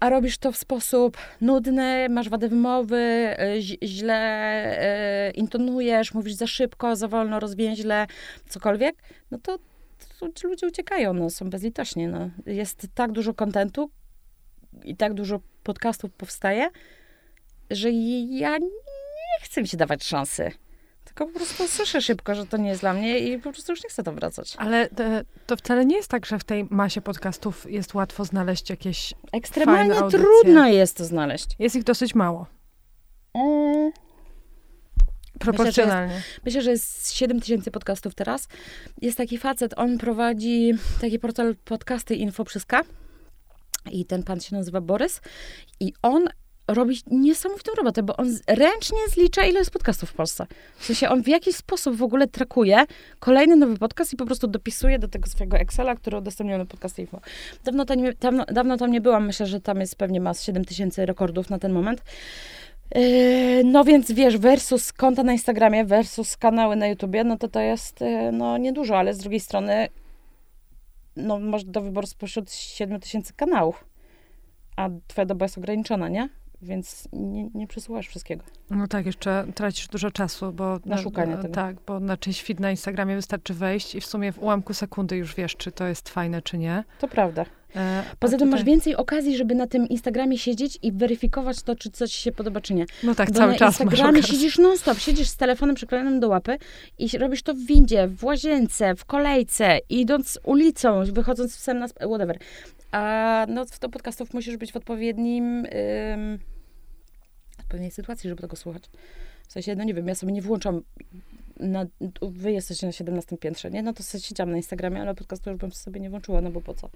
a robisz to w sposób nudny, masz wadę wymowy, e, źle e, intonujesz, mówisz za szybko, za wolno, rozwięźle, cokolwiek, no to, to ludzie uciekają, no, są bezlitośni. No. Jest tak dużo kontentu i tak dużo podcastów powstaje, że ja nie chcę mi się dawać szansy. Tylko po prostu słyszę szybko, że to nie jest dla mnie i po prostu już nie chcę to wracać. Ale to, to wcale nie jest tak, że w tej masie podcastów jest łatwo znaleźć jakieś Ekstremalnie trudno jest to znaleźć. Jest ich dosyć mało. Mm. Proporcjonalnie. Myślę, że jest, myślę, że jest 7 tysięcy podcastów teraz. Jest taki facet, on prowadzi taki portal podcasty Info przez K. I ten pan się nazywa Borys. I on robić niesamowitą robotę, bo on ręcznie zlicza, ile jest podcastów w Polsce. W sensie on w jakiś sposób w ogóle trakuje kolejny nowy podcast i po prostu dopisuje do tego swojego Excela, który udostępniony podcast info. Dawno, tam nie, dawno, dawno tam nie byłam, myślę, że tam jest pewnie ma 7 tysięcy rekordów na ten moment. Yy, no więc wiesz, versus konta na Instagramie, versus kanały na YouTubie, no to to jest yy, no niedużo, ale z drugiej strony no masz do wyboru spośród 7 tysięcy kanałów, a twoja doba jest ograniczona, nie? Więc nie, nie przesłuchasz wszystkiego. No tak, jeszcze tracisz dużo czasu, bo... Na szukanie tego. Tak, bo na czyjś feed na Instagramie wystarczy wejść i w sumie w ułamku sekundy już wiesz, czy to jest fajne, czy nie. To prawda. E, Poza tym tutaj... masz więcej okazji, żeby na tym Instagramie siedzieć i weryfikować to, czy coś się podoba, czy nie. No tak, Bo cały na czas Instagramie siedzisz non-stop, siedzisz z telefonem przyklejonym do łapy i robisz to w windzie, w łazience, w kolejce, idąc ulicą, wychodząc w sen na... whatever. A no, do podcastów musisz być w odpowiednim... Ym, pewnej sytuacji, żeby tego słuchać. W sensie, no nie wiem, ja sobie nie włączam na, wy jesteście na 17 piętrze, nie? No to sobie siedziałam na Instagramie, ale podcastu już bym sobie nie włączyła, no bo po co?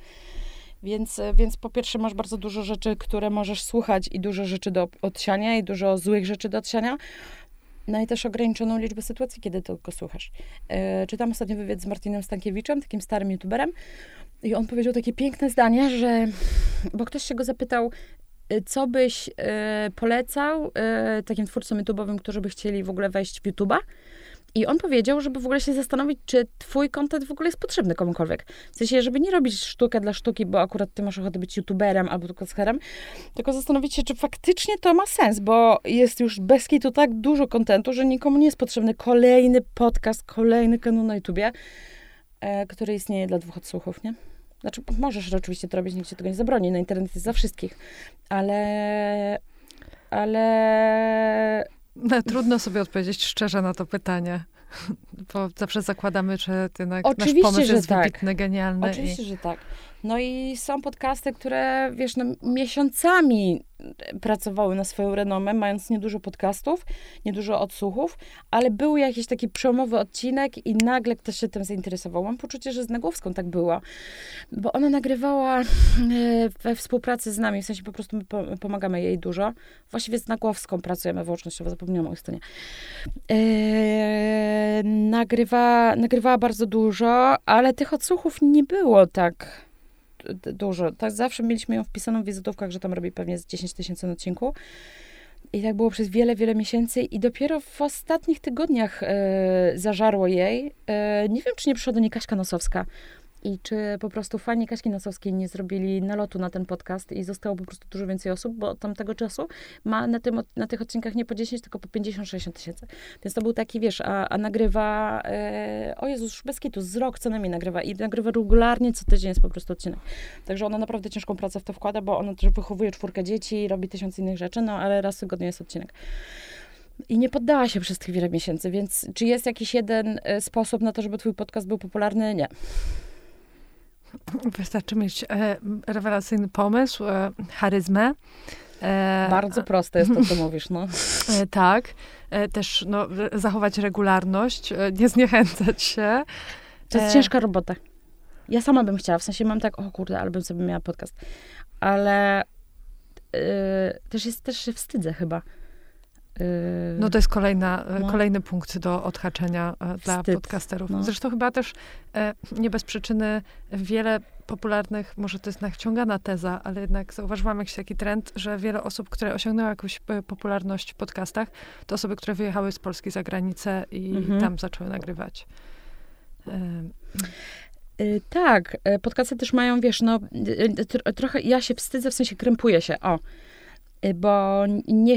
Więc, więc po pierwsze masz bardzo dużo rzeczy, które możesz słuchać i dużo rzeczy do odsiania i dużo złych rzeczy do odsiania. No i też ograniczoną liczbę sytuacji, kiedy tylko słuchasz. E, czytam ostatnio wywiad z Martinem Stankiewiczem, takim starym youtuberem, i on powiedział takie piękne zdanie, że, bo ktoś się go zapytał, Y, co byś y, polecał y, takim twórcom YouTube'owym, którzy by chcieli w ogóle wejść w YouTube'a? I on powiedział, żeby w ogóle się zastanowić, czy twój kontent w ogóle jest potrzebny komukolwiek. W sensie, żeby nie robić sztukę dla sztuki, bo akurat ty masz ochotę być youtuberem albo tylko tylko zastanowić się, czy faktycznie to ma sens, bo jest już bez kitu tak dużo kontentu, że nikomu nie jest potrzebny kolejny podcast, kolejny kanał na YouTubie, e, który istnieje dla dwóch odsłuchów, nie? Znaczy, możesz oczywiście to robić, nikt ci tego nie zabroni, na internet jest za wszystkich, ale... ale no, trudno sobie odpowiedzieć szczerze na to pytanie. Bo zawsze zakładamy, że ty Oczywiście, nasz pomysł jest tak. wybitny, genialny. Oczywiście, i... że tak. No i są podcasty, które, wiesz, no, miesiącami pracowały na swoją renomę, mając niedużo podcastów, niedużo odsłuchów, ale był jakiś taki przełomowy odcinek i nagle ktoś się tym zainteresował. Mam poczucie, że z Nagłowską tak było, bo ona nagrywała e, we współpracy z nami, w sensie po prostu my pomagamy jej dużo. Właściwie z Nagłowską pracujemy wyłącznościowo, zapomniałam o Justynie. Eee, nagrywa, nagrywała bardzo dużo, ale tych odsłuchów nie było tak dużo. Tak zawsze mieliśmy ją wpisaną w wizytówkach, że tam robi pewnie z 10 tysięcy na odcinku. I tak było przez wiele, wiele miesięcy i dopiero w ostatnich tygodniach e, zażarło jej. E, nie wiem, czy nie przyszła do niej Kaśka Nosowska. I czy po prostu fani Kaśki Nosowskiej nie zrobili nalotu na ten podcast i zostało po prostu dużo więcej osób, bo tamtego czasu ma na, tym, na tych odcinkach nie po 10, tylko po 50-60 tysięcy. Więc to był taki, wiesz, a, a nagrywa, e, o Jezus, bez kitu, z rok co najmniej nagrywa i nagrywa regularnie, co tydzień jest po prostu odcinek. Także ona naprawdę ciężką pracę w to wkłada, bo ona też wychowuje czwórkę dzieci, robi tysiąc innych rzeczy, no ale raz tygodnie jest odcinek. I nie poddała się przez tych wiele miesięcy, więc czy jest jakiś jeden e, sposób na to, żeby twój podcast był popularny? Nie. Wystarczy mieć e, rewelacyjny pomysł, e, charyzmę. E, Bardzo proste jest to, co mówisz, no. E, tak. E, też no, zachować regularność, e, nie zniechęcać się. To jest ciężka robota. Ja sama bym chciała, w sensie mam tak, o kurde, ale bym sobie miała podcast. Ale też jest, też się wstydzę chyba no to jest kolejna, no. kolejny punkt do odhaczenia e, dla Wstyd. podcasterów. No. Zresztą chyba też e, nie bez przyczyny wiele popularnych, może to jest naciągana teza, ale jednak zauważyłam jakiś taki trend, że wiele osób, które osiągnęły jakąś e, popularność w podcastach, to osoby, które wyjechały z Polski za granicę i mhm. tam zaczęły nagrywać. Yy, tak, podcasty też mają, wiesz, no, trochę ja się wstydzę, w sensie krępuję się, o, Y, bo nie,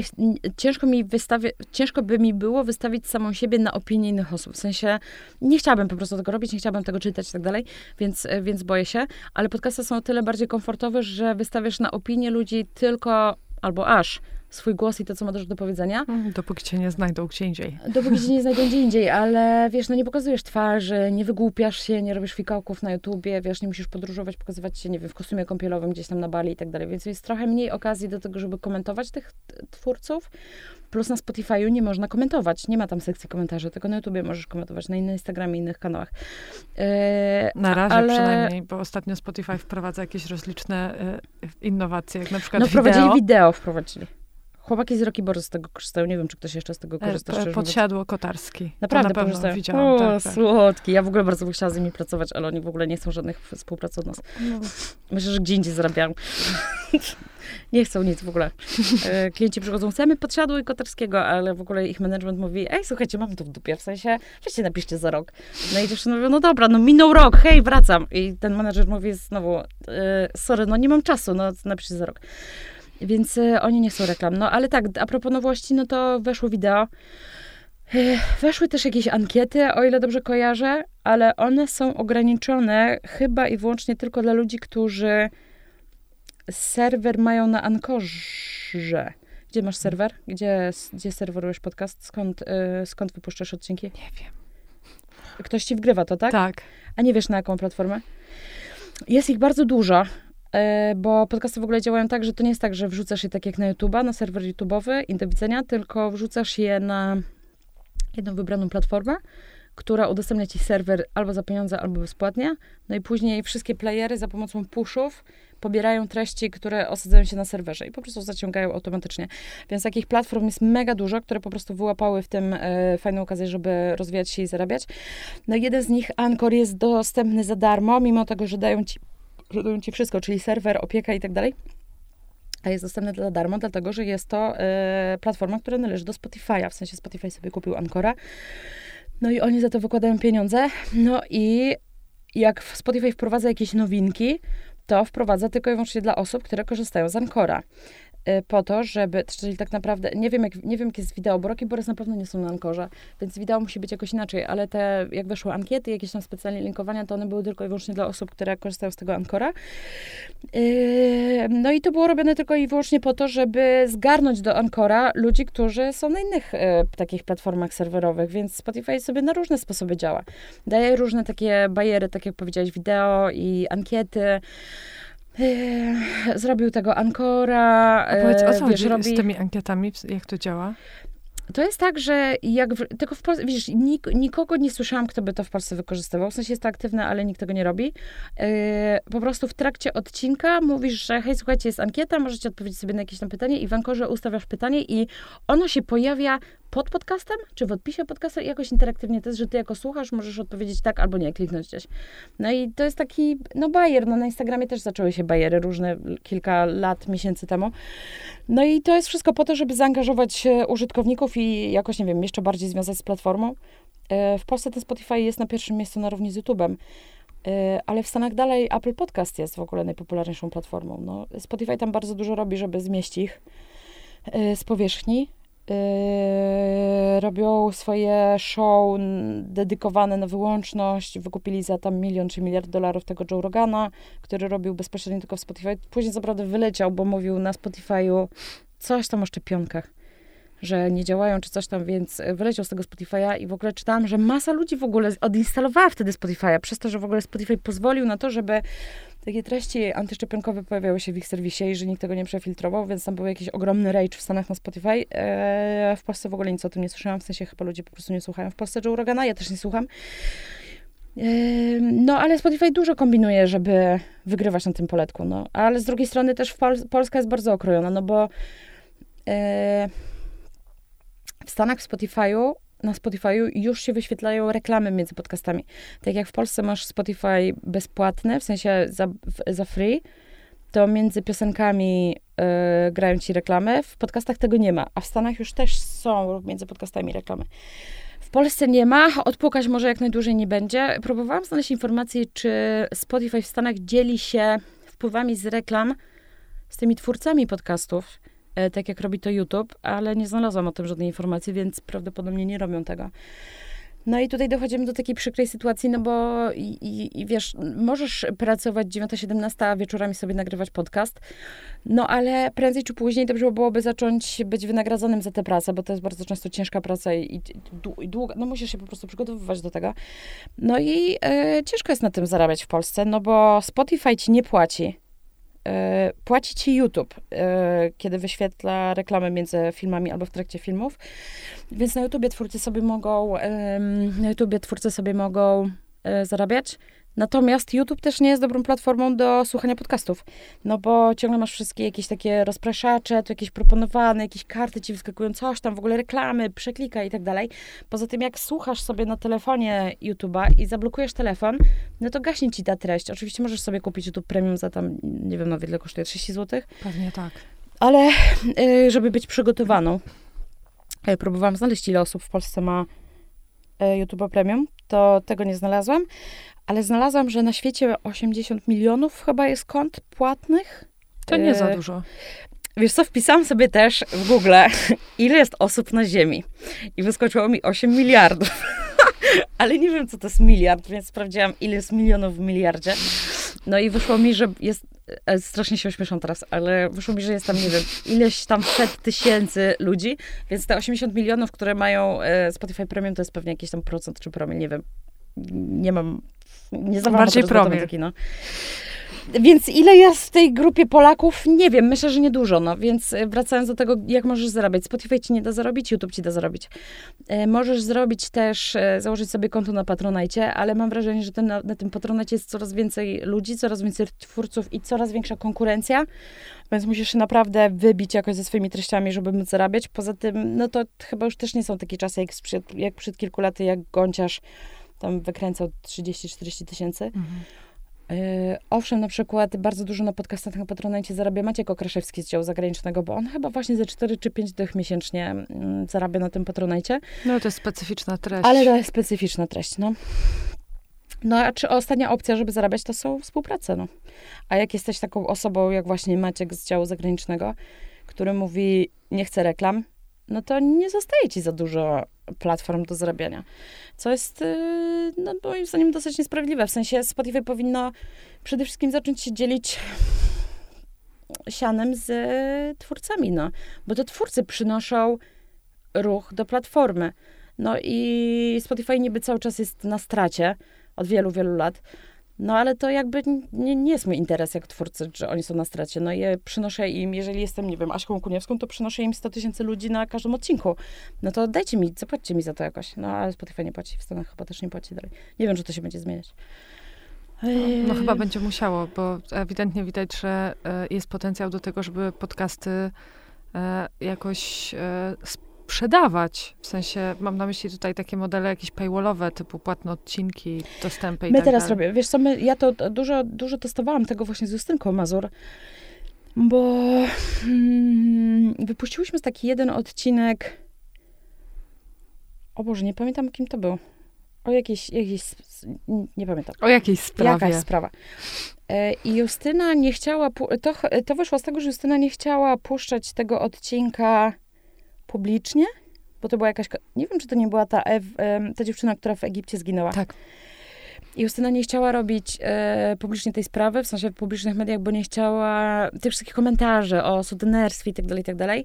ciężko, mi wystawi, ciężko by mi było wystawić samą siebie na opinię innych osób. W sensie nie chciałabym po prostu tego robić, nie chciałabym tego czytać i tak dalej, więc, y, więc boję się. Ale podcasty są o tyle bardziej komfortowe, że wystawiasz na opinię ludzi tylko albo aż swój głos i to, co ma też do powiedzenia. Mm, dopóki cię nie znajdą gdzie indziej. Dopóki cię nie znajdą gdzie indziej, ale wiesz, no nie pokazujesz twarzy, nie wygłupiasz się, nie robisz fikołków na YouTubie, wiesz, nie musisz podróżować, pokazywać się, nie wiem, w kostiumie kąpielowym gdzieś tam na Bali i tak dalej, więc jest trochę mniej okazji do tego, żeby komentować tych twórców. Plus na Spotify'u nie można komentować, nie ma tam sekcji komentarzy, tylko na YouTubie możesz komentować, na Instagramie, innych kanałach. E, na razie ale... przynajmniej, bo ostatnio Spotify wprowadza jakieś rozliczne e, innowacje, jak na przykład No wprowadzili wideo, wideo wprowadzili. Chłopaki z Rocky Bory z tego korzystają. Nie wiem, czy ktoś jeszcze z tego e, korzysta. E, podsiadło kotarski. Naprawdę to na pewno widziałam. O, tak, tak. słodki. Ja w ogóle bardzo bym chciała z nimi pracować, ale oni w ogóle nie chcą żadnych współpracy od nas. No. Myślę, że gdzie indziej zarabiają. nie chcą nic w ogóle. E, klienci przychodzą, chcemy podsiadło i kotarskiego, ale w ogóle ich management mówi, ej, słuchajcie, mam to w dupie, w sensie, weźcie napiszcie za rok. No i dziewczyny mówią, no dobra, no minął rok, hej, wracam. I ten manager mówi znowu, e, sorry, no nie mam czasu, no napiszcie za rok. Więc y, oni nie chcą reklam. No ale tak, a propos nowości, no to weszło wideo. Weszły też jakieś ankiety, o ile dobrze kojarzę, ale one są ograniczone chyba i wyłącznie tylko dla ludzi, którzy serwer mają na Ankorze. Gdzie masz serwer? Gdzie, gdzie serwerujesz podcast? Skąd, y, skąd wypuszczasz odcinki? Nie wiem. Ktoś ci wgrywa to, tak? Tak. A nie wiesz na jaką platformę? Jest ich bardzo dużo. E, bo podcasty w ogóle działają tak, że to nie jest tak, że wrzucasz je tak jak na YouTube'a, na serwer YouTube'owy i do widzenia, tylko wrzucasz je na jedną wybraną platformę, która udostępnia ci serwer albo za pieniądze, albo bezpłatnie. No i później wszystkie playery za pomocą pushów pobierają treści, które osadzają się na serwerze i po prostu zaciągają automatycznie. Więc takich platform jest mega dużo, które po prostu wyłapały w tym e, fajną okazję, żeby rozwijać się i zarabiać. No jeden z nich, Anchor, jest dostępny za darmo, mimo tego, że dają ci dają ci wszystko, czyli serwer, opieka i tak dalej. A jest dostępne za darmo, dlatego że jest to y, platforma, która należy do Spotify'a. W sensie Spotify sobie kupił Ancora. No i oni za to wykładają pieniądze. No i jak Spotify wprowadza jakieś nowinki, to wprowadza tylko i wyłącznie dla osób, które korzystają z Ancora. Y, po to, żeby, czyli tak naprawdę, nie wiem, jak, nie wiem, jak jest wideo, bo Rocky na pewno nie są na Ankorze, więc wideo musi być jakoś inaczej, ale te, jak weszły ankiety, jakieś tam specjalnie linkowania, to one były tylko i wyłącznie dla osób, które korzystają z tego Ankora. Yy, no i to było robione tylko i wyłącznie po to, żeby zgarnąć do Ankora ludzi, którzy są na innych y, takich platformach serwerowych, więc Spotify sobie na różne sposoby działa. Daje różne takie bariery, tak jak powiedziałeś, wideo i ankiety, Yy, zrobił tego Ankora. A powiedz, o co wiesz, robi... z tymi ankietami, jak to działa? To jest tak, że jak w, tylko w Polsce, widzisz, nik, nikogo nie słyszałam, kto by to w Polsce wykorzystywał. W sensie jest to aktywne, ale nikt tego nie robi. Yy, po prostu w trakcie odcinka mówisz, że hej, słuchajcie, jest ankieta, możecie odpowiedzieć sobie na jakieś tam pytanie i w Ankorze ustawiasz pytanie i ono się pojawia pod podcastem, czy w odpisie podcastu jakoś interaktywnie to jest, że ty jako słuchasz możesz odpowiedzieć tak albo nie, kliknąć gdzieś. No i to jest taki, no bajer, no na Instagramie też zaczęły się bajery różne kilka lat, miesięcy temu. No i to jest wszystko po to, żeby zaangażować użytkowników i jakoś, nie wiem, jeszcze bardziej związać z platformą. E, w Polsce ten Spotify jest na pierwszym miejscu na równi z YouTube'em. E, ale w Stanach dalej Apple Podcast jest w ogóle najpopularniejszą platformą. No, Spotify tam bardzo dużo robi, żeby zmieścić ich e, z powierzchni. Yy, robią swoje show dedykowane na wyłączność. Wykupili za tam milion czy miliard dolarów tego Joe Rogana, który robił bezpośrednio tylko w Spotify. Później co wyleciał, bo mówił na Spotify'u coś tam o szczepionkach, że nie działają czy coś tam, więc wyleciał z tego Spotify'a i w ogóle czytałam, że masa ludzi w ogóle odinstalowała wtedy Spotify'a przez to, że w ogóle Spotify pozwolił na to, żeby takie treści antyszczepionkowe pojawiały się w ich serwisie i że nikt tego nie przefiltrował, więc tam był jakiś ogromny rage w Stanach na Spotify. Eee, w Polsce w ogóle nic o tym nie słyszałam, w sensie chyba ludzie po prostu nie słuchają w Polsce Joe Rogana, ja też nie słucham. Eee, no, ale Spotify dużo kombinuje, żeby wygrywać na tym poletku, no. Ale z drugiej strony też Pol Polska jest bardzo okrojona, no bo eee, w Stanach w Spotify'u na Spotify'u już się wyświetlają reklamy między podcastami. Tak jak w Polsce masz Spotify bezpłatne, w sensie za, za free, to między piosenkami y, grają ci reklamy. W podcastach tego nie ma, a w Stanach już też są między podcastami reklamy. W Polsce nie ma, odpukać może jak najdłużej nie będzie. Próbowałam znaleźć informację, czy Spotify w Stanach dzieli się wpływami z reklam z tymi twórcami podcastów. E, tak jak robi to YouTube, ale nie znalazłam o tym żadnej informacji, więc prawdopodobnie nie robią tego. No i tutaj dochodzimy do takiej przykrej sytuacji, no bo i, i, wiesz, możesz pracować 9-17, a wieczorami sobie nagrywać podcast, no ale prędzej czy później dobrze byłoby zacząć być wynagradzanym za tę pracę, bo to jest bardzo często ciężka praca i, i długa, no musisz się po prostu przygotowywać do tego. No i e, ciężko jest na tym zarabiać w Polsce, no bo Spotify ci nie płaci płaci ci YouTube, e, kiedy wyświetla reklamy między filmami albo w trakcie filmów. Więc na YouTubie twórcy sobie mogą, na YouTubie twórcy sobie mogą e, zarabiać. Natomiast YouTube też nie jest dobrą platformą do słuchania podcastów, no bo ciągle masz wszystkie jakieś takie rozpraszacze, tu jakieś proponowane, jakieś karty ci wyskakują, coś tam, w ogóle reklamy, przeklika i tak dalej. Poza tym, jak słuchasz sobie na telefonie YouTube'a i zablokujesz telefon, no to gaśnie ci ta treść. Oczywiście możesz sobie kupić YouTube Premium za tam, nie wiem, nawet ile kosztuje, 30 zł? Pewnie tak. Ale y, żeby być przygotowaną, y, próbowałam znaleźć, ile osób w Polsce ma y, YouTube Premium, to tego nie znalazłam, ale znalazłam, że na świecie 80 milionów chyba jest kont płatnych. To nie za e, dużo. Wiesz co, wpisałam sobie też w Google, ile jest osób na Ziemi. I wyskoczyło mi 8 miliardów. Ale nie wiem, co to jest miliard, więc sprawdziłam, ile jest milionów w miliardzie. No i wyszło mi, że jest, e, strasznie się ośmieszam teraz, ale wyszło mi, że jest tam, nie wiem, ileś tam set tysięcy ludzi, więc te 80 milionów, które mają e, Spotify Premium, to jest pewnie jakiś tam procent czy promil, nie wiem. Nie mam nie zdawałam Bardziej promil. No. Więc ile jest w tej grupie Polaków? Nie wiem, myślę, że niedużo. No. Więc e, wracając do tego, jak możesz zarobić. Spotify ci nie da zarobić, YouTube ci da zarobić. E, możesz zrobić też, e, założyć sobie konto na Patronite, ale mam wrażenie, że ten, na, na tym Patronite jest coraz więcej ludzi, coraz więcej twórców i coraz większa konkurencja. Więc musisz się naprawdę wybić jakoś ze swoimi treściami, żeby móc zarabiać. Poza tym, no to chyba już też nie są takie czasy, jak, sprzed, jak przed kilku laty, jak Gąciarz tam wykręcał 30-40 tysięcy. Mhm. Yy, owszem, na przykład bardzo dużo na podcastach na Patronajcie zarabia Maciek Okraszewski z działu zagranicznego, bo on chyba właśnie ze 4 czy 5 dych miesięcznie mm, zarabia na tym Patronajcie. No to jest specyficzna treść. Ale to jest specyficzna treść, no. No, a czy ostatnia opcja, żeby zarabiać, to są współprace, no. A jak jesteś taką osobą, jak właśnie Maciek z działu zagranicznego, który mówi, nie chcę reklam, no to nie zostaje ci za dużo platform do zarabiania. Co jest, yy, no moim zdaniem, dosyć niesprawiedliwe. W sensie Spotify powinno przede wszystkim zacząć się dzielić sianem z twórcami, no. Bo to twórcy przynoszą ruch do platformy. No i Spotify niby cały czas jest na stracie od wielu, wielu lat. No ale to jakby nie, nie jest mój interes jak twórcy, że oni są na stracie. No i przynoszę im, jeżeli jestem, nie wiem, Aśką Kuniewską, to przynoszę im 100 tysięcy ludzi na każdym odcinku. No to dajcie mi, zapłaćcie mi za to jakoś. No ale Spotify nie płaci, w Stanach chyba też nie płaci dalej. Nie wiem, czy to się będzie zmieniać. No, no chyba będzie musiało, bo ewidentnie widać, że e, jest potencjał do tego, żeby podcasty e, jakoś e, sprzedawać. W sensie, mam na myśli tutaj takie modele jakieś paywallowe, typu płatne odcinki, dostępy i My tak teraz dalej. robię, wiesz co, my, ja to dużo, dużo testowałam tego właśnie z Justynką Mazur, bo hmm, wypuściłyśmy taki jeden odcinek, o Boże, nie pamiętam kim to był. O jakiejś, jakiejś nie pamiętam. O jakiejś sprawie. Jakaś sprawa. E, I Justyna nie chciała, to, to wyszło z tego, że Justyna nie chciała puszczać tego odcinka publicznie, bo to była jakaś, nie wiem, czy to nie była ta, Ew, ta dziewczyna, która w Egipcie zginęła. Tak. I Justyna nie chciała robić e, publicznie tej sprawy, w sensie w publicznych mediach, bo nie chciała tych wszystkich komentarzy o sutenerstwie i tak dalej, i tak dalej.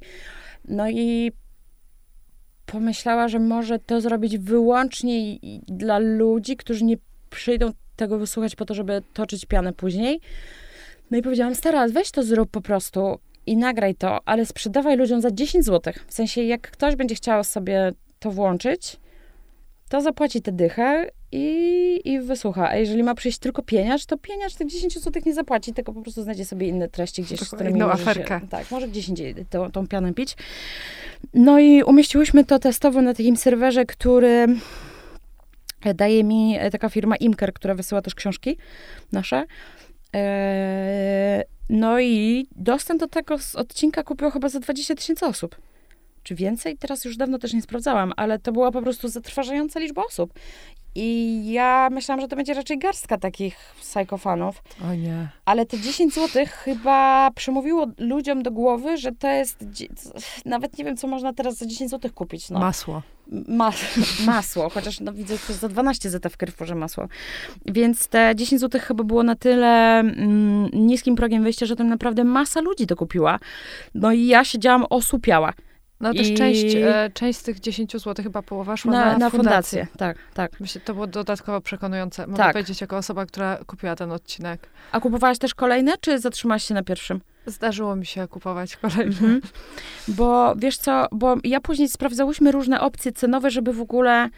No i pomyślała, że może to zrobić wyłącznie dla ludzi, którzy nie przyjdą tego wysłuchać po to, żeby toczyć pianę później. No i powiedziałam, stara, weź to zrób po prostu i nagraj to, ale sprzedawaj ludziom za 10 zł. W sensie, jak ktoś będzie chciał sobie to włączyć, to zapłaci tę dychę i, i wysłucha. A jeżeli ma przyjść tylko pieniacz, to pieniacz tych 10 zł nie zapłaci, tylko po prostu znajdzie sobie inne treści gdzieś, z którymi aferkę. Się, tak, może gdzieś indziej tą, tą pianę pić. No i umieściłyśmy to testowo na takim serwerze, który daje mi taka firma Imker, która wysyła też książki nasze. Eee, no i dostęp do tego odcinka kupiło chyba za 20 tysięcy osób. Czy więcej? Teraz już dawno też nie sprawdzałam, ale to była po prostu zatrważająca liczba osób. I ja myślałam, że to będzie raczej garstka takich psychofanów. O nie. Ale te 10 zł chyba przemówiło ludziom do głowy, że to jest. Nawet nie wiem, co można teraz za 10 zł kupić. No. Masło. Ma, masło, chociaż no, widzę, że za 12 zł w Carrefourze masło. Więc te 10 zł chyba było na tyle mm, niskim progiem wyjścia, że tam naprawdę masa ludzi to kupiła. No i ja siedziałam osłupiała. No też I... część, e, część z tych 10 zł, chyba połowa szła na, na, na fundację. fundację. Tak, tak. Myślę, to było dodatkowo przekonujące. Mogę tak. powiedzieć jako osoba, która kupiła ten odcinek. A kupowałaś też kolejne, czy zatrzymałaś się na pierwszym? Zdarzyło mi się kupować kolejne. Mhm. Bo wiesz co, bo ja później sprawdzałyśmy różne opcje cenowe, żeby w ogóle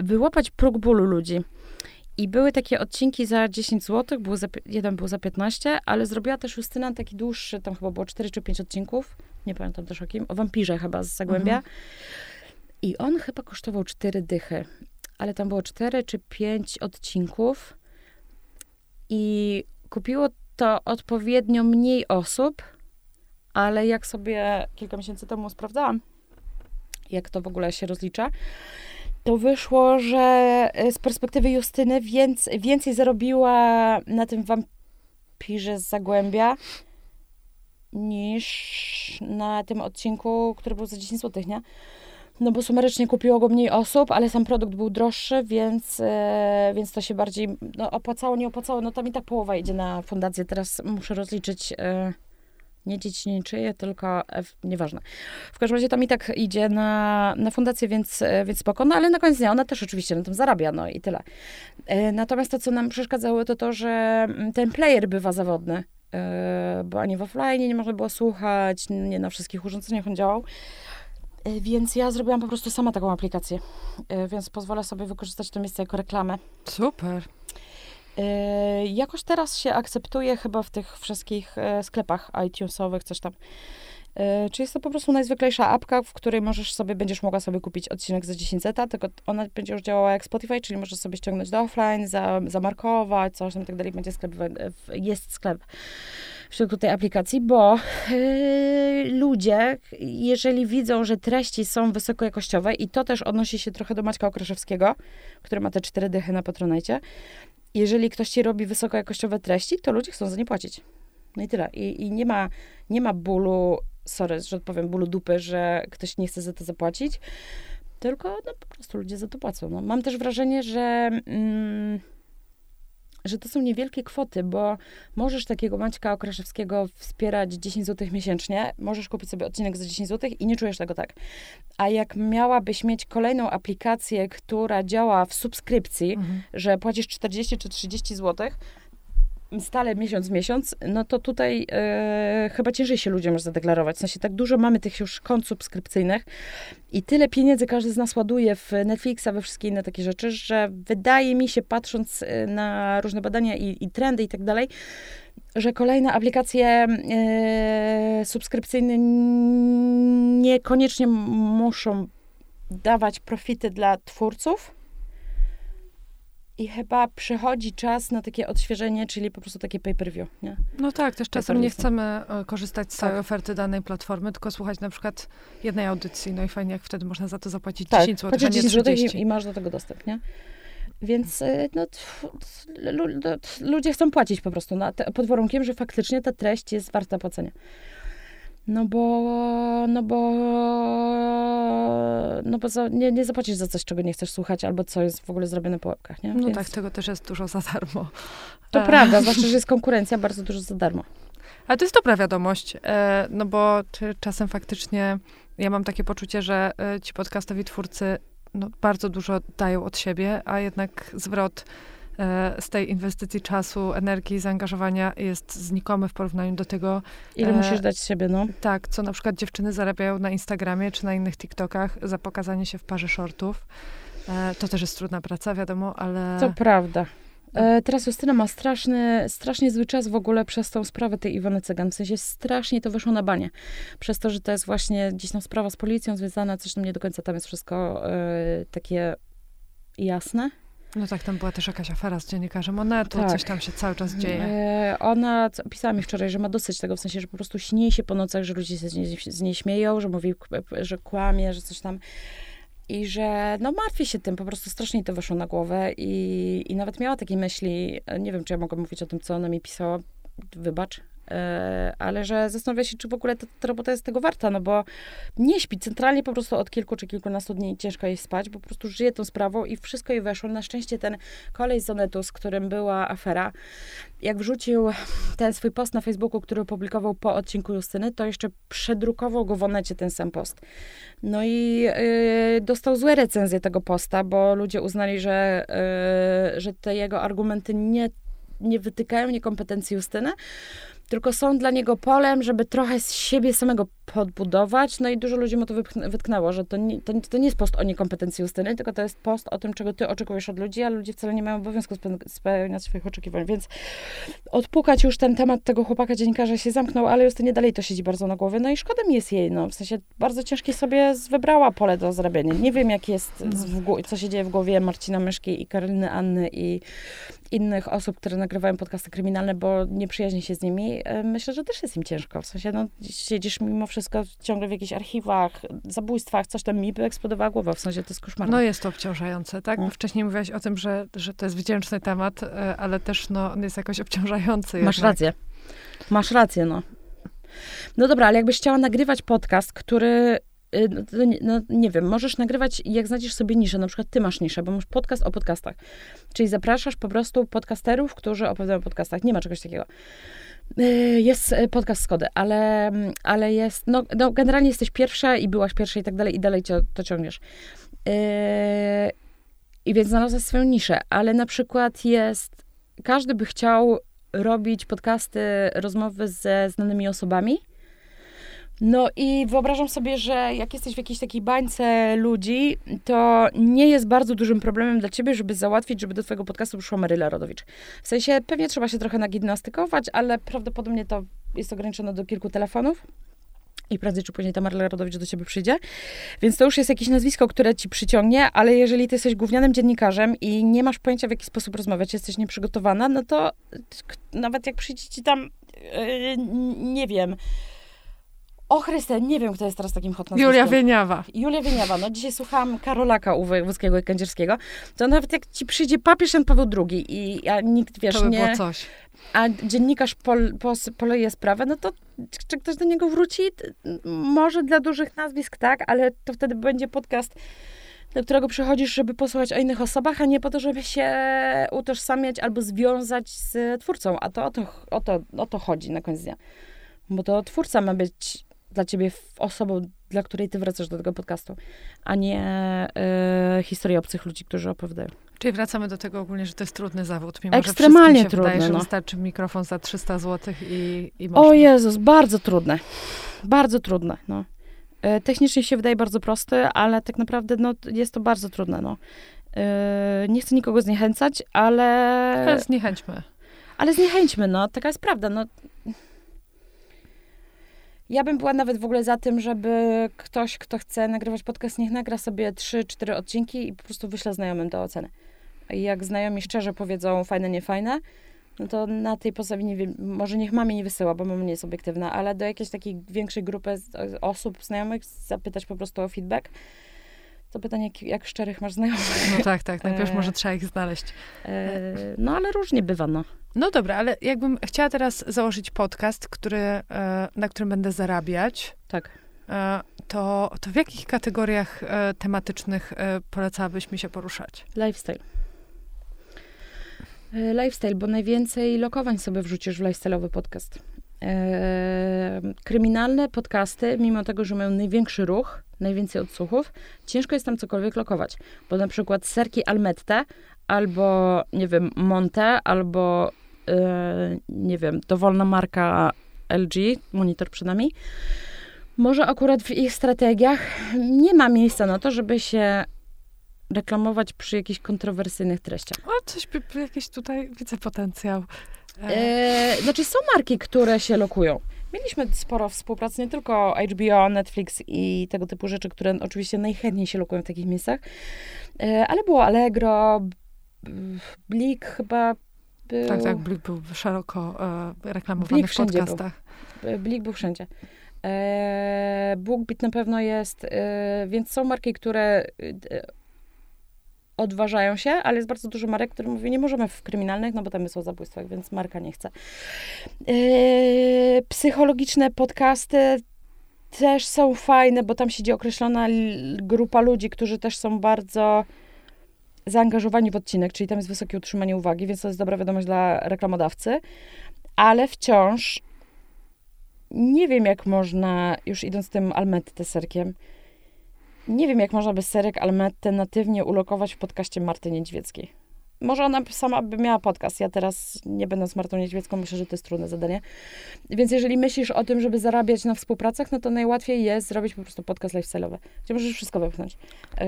wyłapać próg bólu ludzi. I były takie odcinki za 10 zł, był za, jeden był za 15, ale zrobiła też Justyna taki dłuższy, tam chyba było 4 czy 5 odcinków, nie pamiętam też o kim, o wampirze chyba z Zagłębia. Mhm. I on chyba kosztował 4 dychy, ale tam było 4 czy 5 odcinków i kupiło to odpowiednio mniej osób, ale jak sobie kilka miesięcy temu sprawdzałam, jak to w ogóle się rozlicza, to wyszło, że e, z perspektywy Justyny więc, więcej zarobiła na tym wampirze z Zagłębia niż na tym odcinku, który był za 10 zł, nie? No bo sumarycznie kupiło go mniej osób, ale sam produkt był droższy, więc, e, więc to się bardziej no, opłacało, nie opłacało. No tam i tak połowa idzie na fundację. Teraz muszę rozliczyć e, nie dziecięczyje, tylko F, nieważne. W każdym razie tam i tak idzie na, na fundację, więc, e, więc spoko. No ale na koniec dnia ona też oczywiście na tym zarabia, no i tyle. Natomiast to, co nam przeszkadzało, to to, że mm, ten player bywa zawodny. E, bo ani w offline nie można było słuchać, nie na wszystkich urządzeniach on działał. Więc ja zrobiłam po prostu sama taką aplikację. Więc pozwolę sobie wykorzystać to miejsce jako reklamę. Super. Jakoś teraz się akceptuje chyba w tych wszystkich sklepach iTunesowych, coś tam. Yy, czy jest to po prostu najzwyklejsza apka, w której możesz sobie, będziesz mogła sobie kupić odcinek za 10 zeta, tylko ona będzie już działała jak Spotify, czyli możesz sobie ściągnąć do offline, za, zamarkować, coś tam i tak dalej, będzie sklep, jest sklep w tej aplikacji, bo yy, ludzie, jeżeli widzą, że treści są wysokojakościowe i to też odnosi się trochę do Maćka Okraszewskiego, który ma te cztery dychy na Patronite, jeżeli ktoś ci robi wysokojakościowe treści, to ludzie chcą za nie płacić. No i tyle. I, i nie, ma, nie ma bólu, sorry, że odpowiem, bólu dupy, że ktoś nie chce za to zapłacić, tylko no, po prostu ludzie za to płacą. No, mam też wrażenie, że... Mm, że to są niewielkie kwoty, bo możesz takiego Maćka Okraszewskiego wspierać 10 zł miesięcznie, możesz kupić sobie odcinek za 10 zł i nie czujesz tego tak. A jak miałabyś mieć kolejną aplikację, która działa w subskrypcji, mhm. że płacisz 40 czy 30 zł, stale miesiąc w miesiąc, no to tutaj e, chyba ciężej się ludziom zadeklarować. W sensie tak dużo mamy tych już kont subskrypcyjnych i tyle pieniędzy każdy z nas ładuje w Netflixa, we wszystkie inne takie rzeczy, że wydaje mi się, patrząc e, na różne badania i, i trendy i tak dalej, że kolejne aplikacje e, subskrypcyjne niekoniecznie muszą dawać profity dla twórców, i chyba przychodzi czas na takie odświeżenie, czyli po prostu takie pay-per-view, nie? No tak, też czasem nie chcemy e, korzystać z całej tak. oferty danej platformy, tylko słuchać na przykład jednej audycji. No i fajnie, jak wtedy można za to zapłacić tak, 10 zł, a nie 10 zł i, i masz do tego dostęp, nie? Więc e, no, ludzie chcą płacić po prostu na te, pod warunkiem, że faktycznie ta treść jest warta płacenia. No bo, no bo, no bo za, nie, nie zapłacisz za coś, czego nie chcesz słuchać, albo co jest w ogóle zrobione po łebkach, nie? No Więc... tak, tego też jest dużo za darmo. To e... prawda, zwłaszcza, że jest konkurencja bardzo dużo za darmo. Ale to jest dobra wiadomość, e, no bo czasem faktycznie ja mam takie poczucie, że e, ci podcastowi twórcy no, bardzo dużo dają od siebie, a jednak zwrot z tej inwestycji czasu, energii, zaangażowania jest znikomy w porównaniu do tego. Ile e, musisz dać siebie, no? Tak, co na przykład dziewczyny zarabiają na Instagramie czy na innych TikTokach za pokazanie się w parze shortów. E, to też jest trudna praca, wiadomo, ale... To prawda. E, teraz Justyna ma straszny, strasznie zły czas w ogóle przez tą sprawę tej Iwony Cygan. W sensie strasznie to wyszło na banie. Przez to, że to jest właśnie gdzieś tam sprawa z policją związana, coś tam nie do końca tam jest wszystko e, takie jasne. No tak, tam była też jakaś afera z dziennikarzem Onetu, tak. coś tam się cały czas dzieje. E, ona pisała mi wczoraj, że ma dosyć tego, w sensie, że po prostu śni się po nocach, że ludzie się z niej, z niej śmieją, że mówi, że kłamie, że coś tam i że no martwi się tym, po prostu strasznie to weszło na głowę i, i nawet miała takie myśli, nie wiem, czy ja mogę mówić o tym, co ona mi pisała, wybacz, E, ale że zastanawia się, czy w ogóle ta, ta, robota jest tego warta, no bo nie śpi. Centralnie po prostu od kilku czy kilkunastu dni ciężko jej spać, bo po prostu żyje tą sprawą i wszystko jej weszło. Na szczęście ten kolej z Onetu, z którym była afera, jak wrzucił ten swój post na Facebooku, który opublikował po odcinku Justyny, to jeszcze przedrukował go w Onecie ten sam post. No i yy, dostał złe recenzje tego posta, bo ludzie uznali, że, yy, że te jego argumenty nie, nie wytykają niekompetencji Justyny, tylko są dla niego polem, żeby trochę z siebie samego podbudować. No i dużo ludzi mu to wytknęło, że to nie, to, to nie jest post o niekompetencji Justyny, tylko to jest post o tym, czego ty oczekujesz od ludzi, a ludzie wcale nie mają obowiązku spełniać swoich oczekiwań. Więc odpukać już ten temat tego chłopaka dziennikarza się zamknął, ale Justynie dalej to siedzi bardzo na głowie. No i szkoda mi jest jej, no w sensie bardzo ciężkie sobie wybrała pole do zarabiania. Nie wiem, jak jest, w, co się dzieje w głowie Marcina Myszki i Karoliny Anny i innych osób, które nagrywają podcasty kryminalne, bo nie przyjaźni się z nimi. E, myślę, że też jest im ciężko. W sensie, no, siedzisz mimo wszystko ciągle w jakichś archiwach, zabójstwach, coś tam mi by eksplodowała głowa. W sensie, to jest koszmarne. No jest to obciążające, tak? No. Wcześniej mówiłaś o tym, że, że to jest wdzięczny temat, e, ale też, no, on jest jakoś obciążający. Masz jednak. rację. Masz rację, no. No dobra, ale jakbyś chciała nagrywać podcast, który no, no, nie wiem, możesz nagrywać, jak znajdziesz sobie niszę, na przykład ty masz niszę, bo masz podcast o podcastach. Czyli zapraszasz po prostu podcasterów, którzy opowiadają o podcastach. Nie ma czegoś takiego. Y, jest y, podcast Skody, ale, ale jest, no, no generalnie jesteś pierwsza i byłaś pierwsza i tak dalej i dalej to, to ciągniesz. I więc znalazłaś swoją niszę, ale na przykład jest, każdy by chciał robić podcasty, rozmowy ze znanymi osobami, no i wyobrażam sobie, że jak jesteś w jakiejś takiej bańce ludzi, to nie jest bardzo dużym problemem dla ciebie, żeby załatwić, żeby do twojego podcastu przyszła Maryla Rodowicz. W sensie pewnie trzeba się trochę nagimnastykować, ale prawdopodobnie to jest ograniczone do kilku telefonów. i prędzej czy później ta Marla Rodowicz do ciebie przyjdzie. Więc to już jest jakieś nazwisko, które ci przyciągnie, ale jeżeli ty jesteś gównianym dziennikarzem i nie masz pojęcia, w jaki sposób rozmawiać, jesteś nieprzygotowana, no to nawet jak przyjdzie ci tam, yy, nie wiem, o Chryste, nie wiem, kto jest teraz takim hot nazwiskiem. Julia Wieniawa. Julia Wieniawa. No dzisiaj słuchałam Karolaka u Wojewódzkiego i Kędzierskiego. To nawet jak ci przyjdzie papież Jan Paweł II i a nikt, wiesz, to by nie... było coś. A dziennikarz pol, pos, poleje sprawę, no to czy ktoś do niego wróci? Może dla dużych nazwisk tak, ale to wtedy będzie podcast do którego przychodzisz, żeby posłuchać o innych osobach, a nie po to, żeby się utożsamiać albo związać z twórcą. A to o to, o to, o to chodzi na koniec dnia. Bo to twórca ma być dla ciebie osobą, dla której ty wracasz do tego podcastu, a nie y, historia obcych ludzi, którzy opowiadają. Czyli wracamy do tego ogólnie, że to jest trudny zawód, mimo Ekstremalnie że się trudny, wydaje, że no. wystarczy mikrofon za 300 zł i, i można. O Jezus, bardzo trudne. Bardzo trudne, no. E, technicznie się wydaje bardzo prosty, ale tak naprawdę no, jest to bardzo trudne, no. E, nie chcę nikogo zniechęcać, ale... Ale zniechęćmy. Ale zniechęćmy, no. Taka jest prawda, no. Ja bym była nawet w ogóle za tym, żeby ktoś, kto chce nagrywać podcast, niech nagra sobie 3-4 odcinki i po prostu wyśle znajomym do oceny. I jak znajomi szczerze powiedzą fajne, nie fajne, no to na tej podstawie nie wiem, może niech mamie nie wysyła, bo mama nie jest obiektywna, ale do jakiejś takiej większej grupy osób, znajomych zapytać po prostu o feedback. To pytanie, jak, jak szczerych masz znajomych. No tak, tak. Najpierw E, może trzeba ich znaleźć. E, no ale różnie bywa, no. No dobra, ale jakbym chciała teraz założyć podcast, który, e, na którym będę zarabiać, Tak. to, to w jakich kategoriach tematycznych polecałabyś mi się poruszać? Lifestyle. Lifestyle, bo najwięcej lokowań sobie wrzucisz w lifestyle'owy podcast. Kryminalne podcasty, mimo tego, że mają największy ruch, najwięcej odsłuchów, ciężko jest tam cokolwiek lokować. Bo na przykład serki Almette, albo, nie wiem, Monte, albo, e, nie wiem, dowolna marka LG, monitor przynajmniej, może akurat w ich strategiach nie ma miejsca na to, żeby się reklamować przy jakichś kontrowersyjnych treściach. O, coś, jakieś tutaj widzę potencjał. E, E, znaczy są marki, które się lokują. Mieliśmy sporo współpracy, nie tylko HBO, Netflix i tego typu rzeczy, które oczywiście najchętniej się lokują w takich miejscach, e, ale było Allegro, Blik chyba był. tak, tak, Blik był szeroko e, reklamowany Blik w wszędzie był. podcastach. E, Blik był wszędzie. E, BookBeat na pewno jest, e, więc są marki, które e, odważają się, ale jest bardzo dużo marek, które mówią, nie możemy w kryminalnych, no bo tam jest o zabójstwach, więc marka nie chce. E, psychologiczne podcasty też są fajne, bo tam siedzi określona grupa ludzi, którzy też są bardzo zaangażowani w odcinek, czyli tam jest wysokie utrzymanie uwagi, więc to jest dobra wiadomość dla reklamodawcy, ale wciąż nie wiem, jak można, już idąc tym Almette serkiem, nie wiem, jak można by serek Almette natywnie ulokować w podcaście Marty Niedźwieckiej. Może ona sama by miała podcast. Ja teraz, nie będąc Martą Niedźwiecką, myślę, że to jest trudne zadanie. Więc jeżeli myślisz o tym, żeby zarabiać na współpracach, no to najłatwiej jest zrobić po prostu podcast lifestyle'owy, gdzie możesz wszystko wepchnąć. Yy,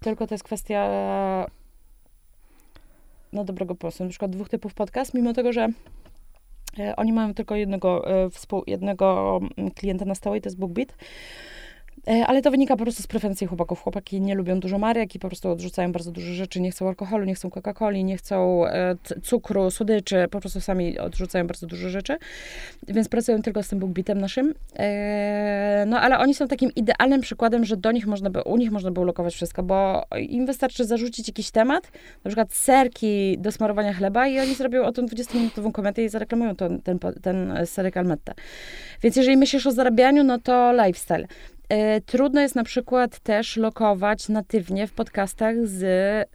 tylko to jest kwestia no, dobrego pomysłu. Na przykład dwóch typów podcast, mimo tego, że e, oni mają tylko jednego, e, współ, jednego mm, klienta na stałe i to jest BookBeat. E, Ale to wynika po prostu z preferencji chłopaków. Chłopaki nie lubią dużo marek i po prostu odrzucają bardzo dużo rzeczy. Nie chcą alkoholu, nie chcą Coca-Coli, nie chcą e, cukru, słodyczy. Po prostu sami odrzucają bardzo dużo rzeczy. Więc pracują tylko z tym BookBeatem naszym. E, No ale oni są takim idealnym przykładem, że do nich można by, u nich można było lokować wszystko, bo im wystarczy zarzucić jakiś temat, na przykład serki do smarowania chleba i oni zrobią o tym 20-minutową komentę i zareklamują ten, ten, ten serek Almette. Więc jeżeli myślisz o zarabianiu, no to lifestyle. E, Trudno jest na przykład też lokować natywnie w podcastach z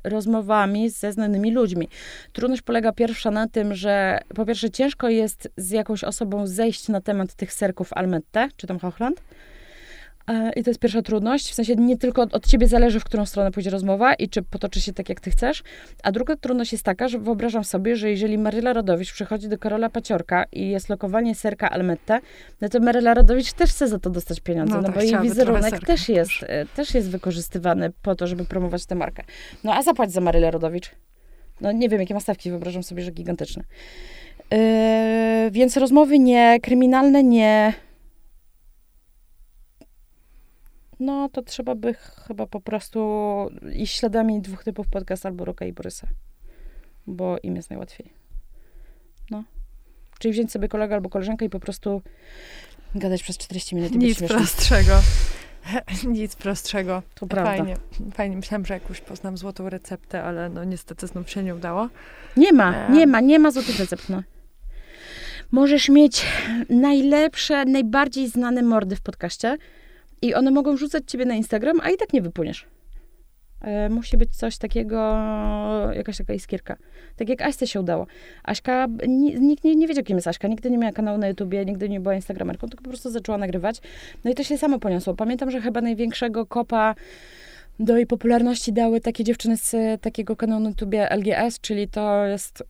rozmowami ze znanymi ludźmi. Trudność polega pierwsza na tym, że po pierwsze ciężko jest z jakąś osobą zejść na temat tych serków Almette, czy tam Hochland. E, I to jest pierwsza trudność. W sensie nie tylko od, ciebie zależy, w którą stronę pójdzie rozmowa i czy potoczy się tak, jak ty chcesz. A druga trudność jest taka, że wyobrażam sobie, że jeżeli Maryla Rodowicz przychodzi do Karola Paciorka i jest lokowanie serka Almette, no to Maryla Rodowicz też chce za to dostać pieniądze, No no, tak, bo jej wizerunek też jest, e, też jest wykorzystywany po to, żeby promować tę markę. No a zapłać za Marylę Rodowicz. No nie wiem, jakie ma stawki, wyobrażam sobie, że gigantyczne. Yy, więc rozmowy nie, kryminalne nie, no to trzeba by chyba po prostu iść śladami dwóch typów podcast albo Roka i Borysa. Bo im jest najłatwiej. No. Czyli wziąć sobie kolegę albo koleżankę i po prostu gadać przez 40 minut i być Nic śmiesznym. prostszego. Nic prostszego. To prawda. Fajnie. Fajnie. Myślałam, że jakąś poznam złotą receptę, ale no niestety znów się nie udało. Nie ma, E. nie ma, nie ma złotych recept, no. Możesz mieć najlepsze, najbardziej znane mordy w podcaście i one mogą wrzucać ciebie na Instagram, a i tak nie wypłyniesz. E, musi być coś takiego, jakaś taka iskierka. Tak jak Aśce się udało. Aśka, ni- nikt nie, nie wiedział, kim jest Aśka. Nigdy nie miała kanału na YouTubie, nigdy nie była Instagramerką, tylko po prostu zaczęła nagrywać. No i to się samo poniosło. Pamiętam, że chyba największego kopa do jej popularności dały takie dziewczyny z takiego kanału na YouTubie LGS, czyli to jest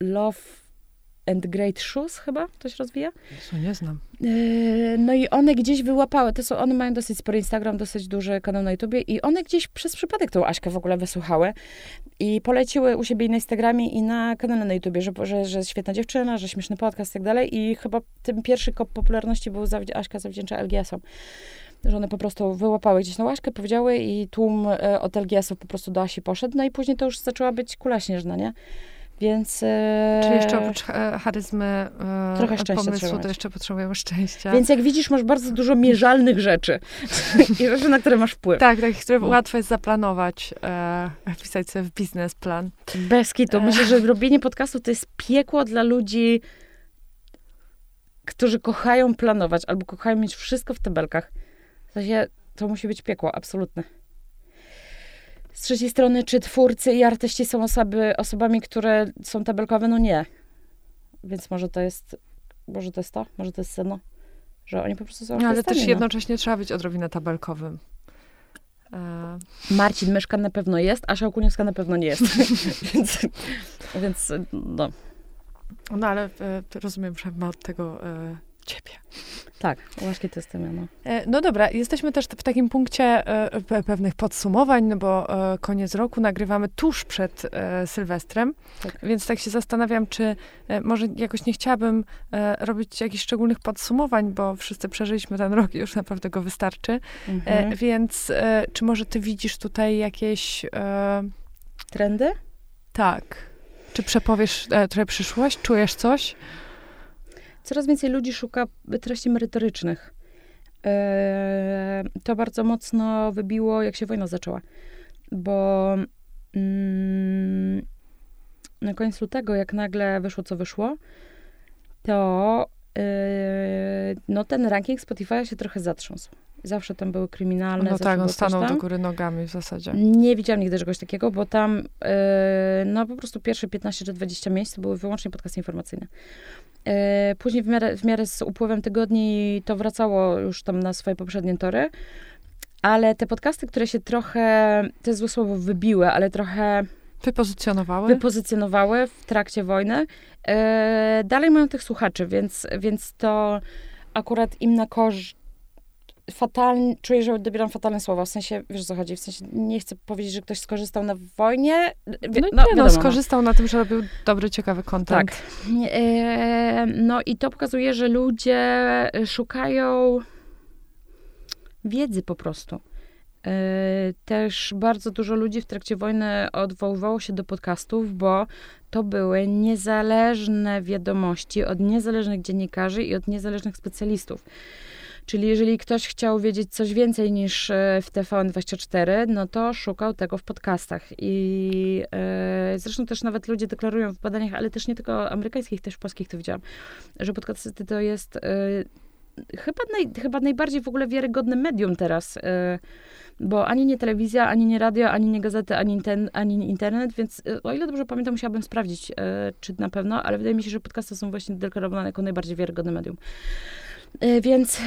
Love and Great Shoes chyba, to się rozwija. Jezu, nie znam. Yy, No i one gdzieś wyłapały, to są, one mają dosyć spory Instagram, dosyć duży kanał na YouTubie i one gdzieś przez przypadek tą Aśkę w ogóle wysłuchały i poleciły u siebie i na Instagramie i na kanale na YouTubie, że, że, że świetna dziewczyna, że śmieszny podcast i tak dalej i chyba tym pierwszy kop popularności był zawd- Aśka zawdzięcza LGS-om. Że one po prostu wyłapały gdzieś na Aśkę, powiedziały i tłum e, od LGS-ów po prostu do Asi poszedł, no i później to już zaczęła być kula śnieżna, nie? Więc... e, Czyli jeszcze oprócz e, charyzmy e, Trochę szczęścia pomysłu, trzeba to jeszcze potrzebujemy szczęścia. Więc jak widzisz, masz bardzo dużo mierzalnych rzeczy. I rzeczy, na które masz wpływ. Tak, tak, które łatwo jest zaplanować, wpisać sobie w biznesplan. Bez kitu. Myślę, że robienie podcastu to jest piekło dla ludzi, którzy kochają planować albo kochają mieć wszystko w tabelkach. W sensie, to musi być piekło, absolutne. Z trzeciej strony, czy twórcy i artyści są osoby, osobami, które są tabelkowe? No nie. Więc może to jest, może to jest to, może to jest seno, że oni po prostu są No, ale też no. jednocześnie trzeba być odrobinę tabelkowym. E, Marcin Myszka na pewno jest, a Szałkuniewska na pewno nie jest. więc, więc, no, no ale e, rozumiem, że ma od tego e, ciebie. tak, łaszki to jestem ja, no. E, No dobra, jesteśmy też w takim punkcie e, pe- pewnych podsumowań, no bo e, koniec roku nagrywamy tuż przed Sylwestrem, Tak. więc tak się zastanawiam, czy może jakoś nie chciałabym robić jakichś szczególnych podsumowań, bo wszyscy przeżyliśmy ten rok i już naprawdę go wystarczy. Mhm. Więc czy może ty widzisz tutaj jakieś... Trendy? tak. Czy przepowiesz trochę przyszłość? Czujesz coś? Coraz więcej ludzi szuka treści merytorycznych. E, to bardzo mocno wybiło, jak się wojna zaczęła. Bo mm, na koniec lutego, jak nagle wyszło, co wyszło, to e, no, ten ranking Spotify się trochę zatrząsł. Zawsze tam były kryminalne. No tak, on stanął do góry nogami w zasadzie. Nie widziałam nigdy czegoś takiego, bo tam e, no po prostu pierwsze 15 czy 20 miejsc były wyłącznie podcasty informacyjne. E, później w miarę, w miarę z upływem tygodni to wracało już tam na swoje poprzednie tory, ale te podcasty, które się trochę, to jest złe słowo, wybiły, ale trochę Wypozycjonowały? wypozycjonowały w trakcie wojny, e, dalej mają tych słuchaczy, więc, więc to akurat im na korzyść fatalnie, czuję, że dobieram fatalne słowa, w sensie, wiesz o co chodzi, w sensie nie chcę powiedzieć, że ktoś skorzystał na wojnie. Wie- no, nie, no, wiadomo, skorzystał na tym, że robił dobry, ciekawy content. Tak. E, no i to pokazuje, że ludzie szukają wiedzy po prostu. E, Też bardzo dużo ludzi w trakcie wojny odwoływało się do podcastów, bo to były niezależne wiadomości od niezależnych dziennikarzy i od niezależnych specjalistów. Czyli jeżeli ktoś chciał wiedzieć coś więcej niż e, w TVN24, no to szukał tego w podcastach. I e, zresztą też nawet ludzie deklarują w badaniach, ale też nie tylko amerykańskich, też polskich to widziałam, że podcasty to jest e, chyba, naj, chyba najbardziej w ogóle wiarygodne medium teraz. E, bo ani nie telewizja, ani nie radio, ani nie gazety, ani, ten, ani internet, więc e, o ile dobrze pamiętam, musiałabym sprawdzić, e, czy na pewno, ale wydaje mi się, że podcasty są właśnie deklarowane jako najbardziej wiarygodne medium. E, Więc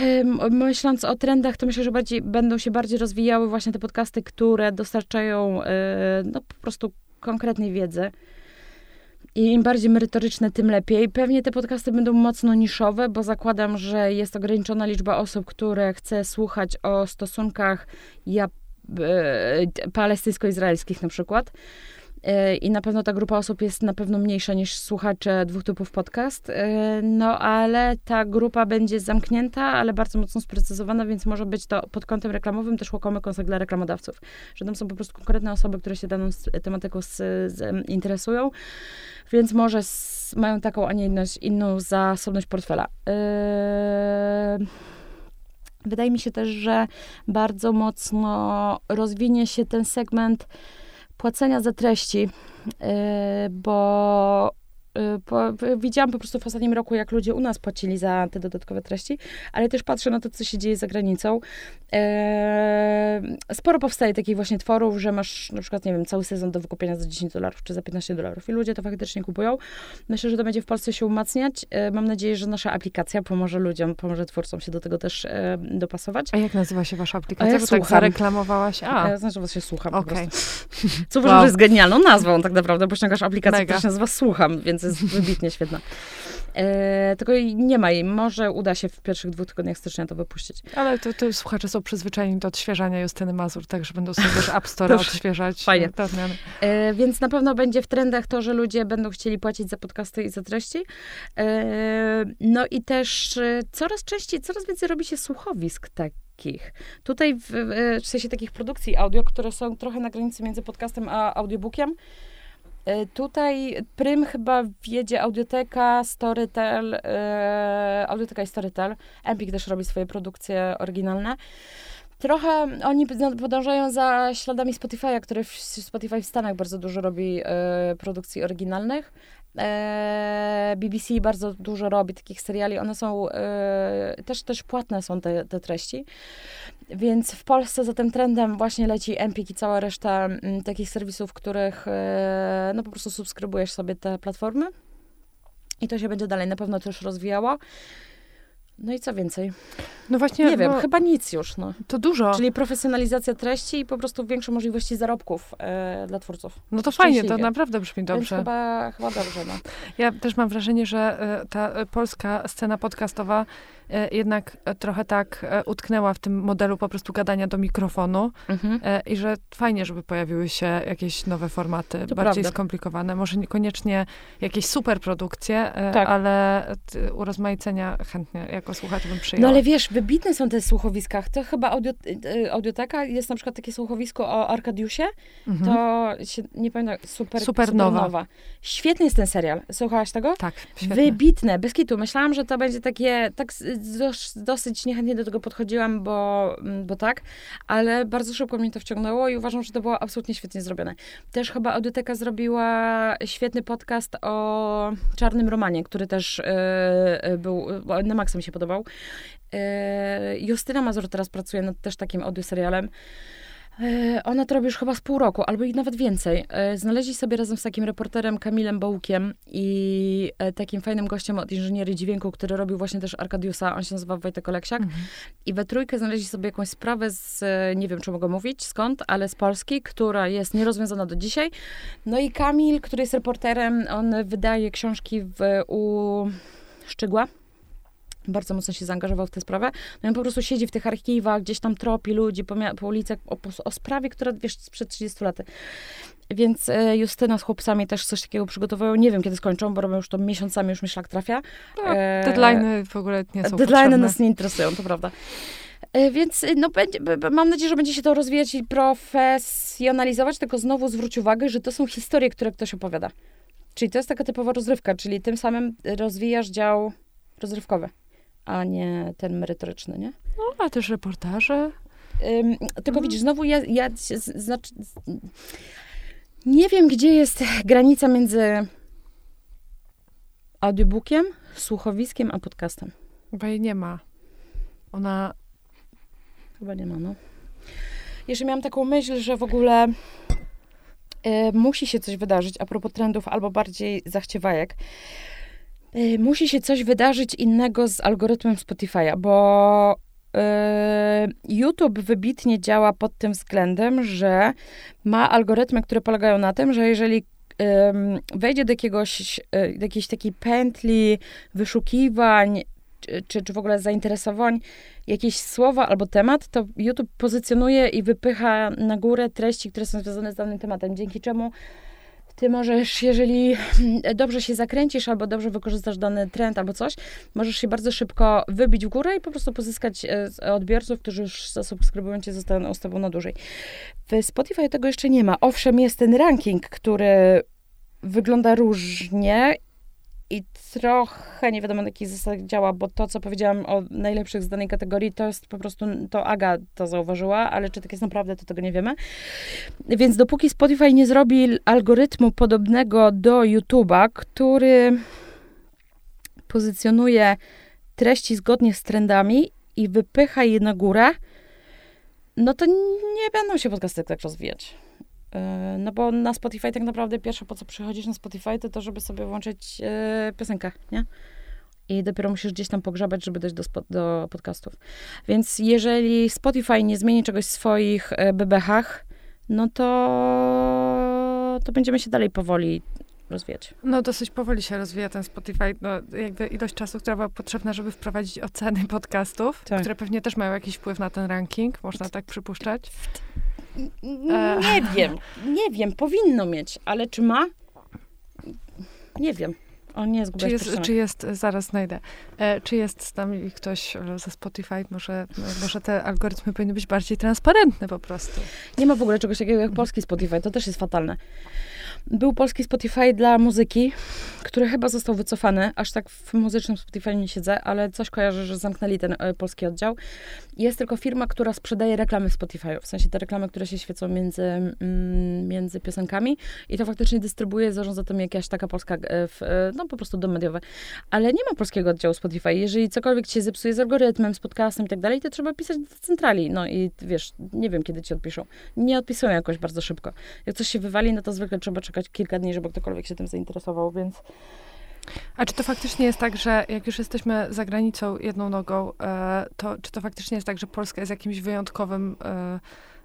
myśląc o trendach, to myślę, że bardziej, będą się bardziej rozwijały właśnie te podcasty, które dostarczają e, no, po prostu konkretnej wiedzy. I im bardziej merytoryczne, tym lepiej. Pewnie te podcasty będą mocno niszowe, bo zakładam, że jest ograniczona liczba osób, które chce słuchać o stosunkach ja, e, palestyńsko-izraelskich na przykład. E, I na pewno ta grupa osób jest na pewno mniejsza niż słuchacze dwóch typów podcast. E, no ale ta grupa będzie zamknięta, ale bardzo mocno sprecyzowana, więc może być to pod kątem reklamowym też łakomy kąsek dla reklamodawców. Że tam są po prostu konkretne osoby, które się daną tematyką z, z, interesują, więc może z, mają taką, a nie inną, inną zasobność portfela. Yy... Wydaje mi się też, że bardzo mocno rozwinie się ten segment płacenia za treści, yy, bo Y, po, widziałam po prostu w ostatnim roku, jak ludzie u nas płacili za te dodatkowe treści, ale też patrzę na to, co się dzieje za granicą. E, sporo powstaje takich właśnie tworów, że masz na przykład, nie wiem, cały sezon do wykupienia za 10 dolarów czy za 15 dolarów i ludzie to faktycznie kupują. Myślę, że to będzie w Polsce się umacniać. E, mam nadzieję, że nasza aplikacja pomoże ludziom, pomoże twórcom się do tego też e, dopasować. A jak nazywa się wasza aplikacja? Ja Bo tak zareklamowałaś. A. Ja, znaczy, was się słucham okay. po prostu. Co uważam, wow. że jest genialną nazwą tak naprawdę, bo ściągasz aplikację, która się nazywa Słucham, więc jest wybitnie świetna. E, tylko nie ma jej. Może uda się w pierwszych dwóch tygodniach stycznia to wypuścić. Ale to, to słuchacze są przyzwyczajeni do odświeżania Justyny Mazur, także będą sobie też App Store odświeżać. Fajnie. E, więc na pewno będzie w trendach to, że ludzie będą chcieli płacić za podcasty i za treści. E, no i też e, coraz częściej, coraz więcej robi się słuchowisk takich. Tutaj w, w sensie takich produkcji audio, które są trochę na granicy między podcastem a audiobookiem. E, tutaj prym chyba wjedzie Audioteka, Storytel, e, Audioteka i Storytel. Empik też robi swoje produkcje oryginalne. Trochę oni podążają za śladami Spotify'a, który w Spotify w Stanach bardzo dużo robi e, produkcji oryginalnych. E, BBC bardzo dużo robi takich seriali. One są e, też, też płatne są te, te treści. Więc w Polsce za tym trendem właśnie leci Empik i cała reszta mm, takich serwisów, których e, no po prostu subskrybujesz sobie te platformy. I to się będzie dalej na pewno też rozwijało. No i co więcej? No właśnie. Nie wiem, chyba nic już. No. To dużo. Czyli profesjonalizacja treści i po prostu większe możliwości zarobków e, dla twórców. No to fajnie, to naprawdę brzmi dobrze. Więc chyba, chyba dobrze. No. Ja też mam wrażenie, że e, ta polska scena podcastowa E, jednak e, trochę tak e, utknęła w tym modelu po prostu gadania do mikrofonu mhm. i że fajnie, żeby pojawiły się jakieś nowe formaty, to bardziej prawda. skomplikowane, może niekoniecznie jakieś super produkcje, tak. ale urozmaicenia chętnie jako słuchacz bym przyjęła. No ale wiesz, wybitne są te słuchowiska. To chyba audio, audioteka, jest na przykład takie słuchowisko o Arkadiusie, mhm. to się, nie pamiętam, super, Supernowa. Supernowa. Świetny jest ten serial. Słuchałaś tego? Tak, świetny. Wybitne, bez kitu. Myślałam, że to będzie takie, tak dos, dosyć niechętnie do tego podchodziłam, bo, mm, bo tak, ale bardzo szybko mnie to wciągnęło i uważam, że to było absolutnie świetnie zrobione. Też chyba Audioteka zrobiła świetny podcast o Czarnym Romanie, który też yy, był, na maksa mi się podobał. Yy, Justyna Mazur teraz pracuje nad też takim audioserialem. E, ona to robi już chyba z pół roku, albo i nawet więcej. E, znaleźli sobie razem z takim reporterem Kamilem Bołkiem i e, takim fajnym gościem od inżynierii dźwięku, który robił właśnie też Arkadiusa, on się nazywa Wojtek Oleksiak. Mhm. I we trójkę znaleźli sobie jakąś sprawę z, nie wiem czy mogę mówić skąd, ale z Polski, która jest nierozwiązana do dzisiaj. No i Kamil, który jest reporterem, on wydaje książki w, u Szczygła bardzo mocno się zaangażował w tę sprawę. No on po prostu siedzi w tych archiwach, gdzieś tam tropi ludzi po, po ulicach o, o, sprawie, która, wiesz, sprzed 30 lat. Więc e, Justyna z chłopcami też coś takiego przygotowują. Nie wiem, kiedy skończą, bo robią już to miesiącami, już mi szlak trafia. No, e, deadline'y w ogóle nie są Deadline'y nas nie interesują, to prawda. E, więc no, będzie, mam nadzieję, że będzie się to rozwijać i profesjonalizować, tylko znowu zwróć uwagę, że to są historie, które ktoś opowiada. Czyli to jest taka typowa rozrywka, czyli tym samym rozwijasz dział rozrywkowy a nie ten merytoryczny, nie? No, a też reportaże. Ym, tylko mm. widzisz, znowu ja, ja znaczy, nie wiem, gdzie jest granica między audiobookiem, słuchowiskiem, a podcastem. Chyba jej nie ma. Ona... Chyba nie ma, no. Jeszcze miałam taką myśl, że w ogóle y, musi się coś wydarzyć a propos trendów, albo bardziej zachciewajek. Y, musi się coś wydarzyć innego z algorytmem Spotify'a, bo y, YouTube wybitnie działa pod tym względem, że ma algorytmy, które polegają na tym, że jeżeli wejdzie do jakiegoś, y, do jakiejś takiej pętli wyszukiwań, czy, czy w ogóle zainteresowań, jakieś słowa albo temat, to YouTube pozycjonuje i wypycha na górę treści, które są związane z danym tematem, dzięki czemu ty możesz, jeżeli dobrze się zakręcisz, albo dobrze wykorzystasz dany trend, albo coś, możesz się bardzo szybko wybić w górę i po prostu pozyskać e, odbiorców, którzy już zasubskrybują cię, zostaną z tobą na dłużej. W Spotify tego jeszcze nie ma. Owszem, jest ten ranking, który wygląda różnie i trochę nie wiadomo na jakich zasadach działa, bo to, co powiedziałam o najlepszych z danej kategorii, to jest po prostu, to Aga to zauważyła, ale czy tak jest naprawdę, to tego nie wiemy. Więc dopóki Spotify nie zrobi algorytmu podobnego do YouTube'a, który pozycjonuje treści zgodnie z trendami i wypycha je na górę, no to nie będą się podcasty tak rozwijać. E, no bo na Spotify tak naprawdę pierwsze, po co przychodzisz na Spotify, to to, żeby sobie włączyć e, piosenkę, nie? I dopiero musisz gdzieś tam pogrzebać, żeby dojść do, do podcastów. Więc jeżeli Spotify nie zmieni czegoś w swoich e, bebechach, no to, to będziemy się dalej powoli rozwijać. No dosyć powoli się rozwija ten Spotify. No, jakby ilość czasu, która była potrzebna, żeby wprowadzić oceny podcastów, tak. które pewnie też mają jakiś wpływ na ten ranking, można tak przypuszczać. Nie wiem, nie wiem, powinno mieć, ale czy ma? Nie wiem. On nie jest czy jest, czy jest, zaraz znajdę, e, czy jest z nami ktoś ze Spotify? Może, może te algorytmy powinny być bardziej transparentne po prostu. Nie ma w ogóle czegoś takiego jak polski Spotify, to też jest fatalne. Był polski Spotify dla muzyki, który chyba został wycofany. Aż tak w muzycznym Spotify nie siedzę, ale coś kojarzę, że zamknęli ten e, polski oddział. Jest tylko firma, która sprzedaje reklamy w Spotify. W sensie te reklamy, które się świecą między, mm, między piosenkami i to faktycznie dystrybuuje, zarządza tym jakaś taka polska, e, e, no po prostu dom mediowy. Ale nie ma polskiego oddziału Spotify. Jeżeli cokolwiek się zepsuje z algorytmem, z podcastem i tak dalej, to trzeba pisać do centrali. No i wiesz, nie wiem, kiedy ci odpiszą. Nie odpisują jakoś bardzo szybko. Jak coś się wywali, no to zwykle trzeba czekać czekać kilka dni, żeby ktokolwiek się tym zainteresował, więc... A czy to faktycznie jest tak, że jak już jesteśmy za granicą jedną nogą, e, to czy to faktycznie jest tak, że Polska jest jakimś wyjątkowym e,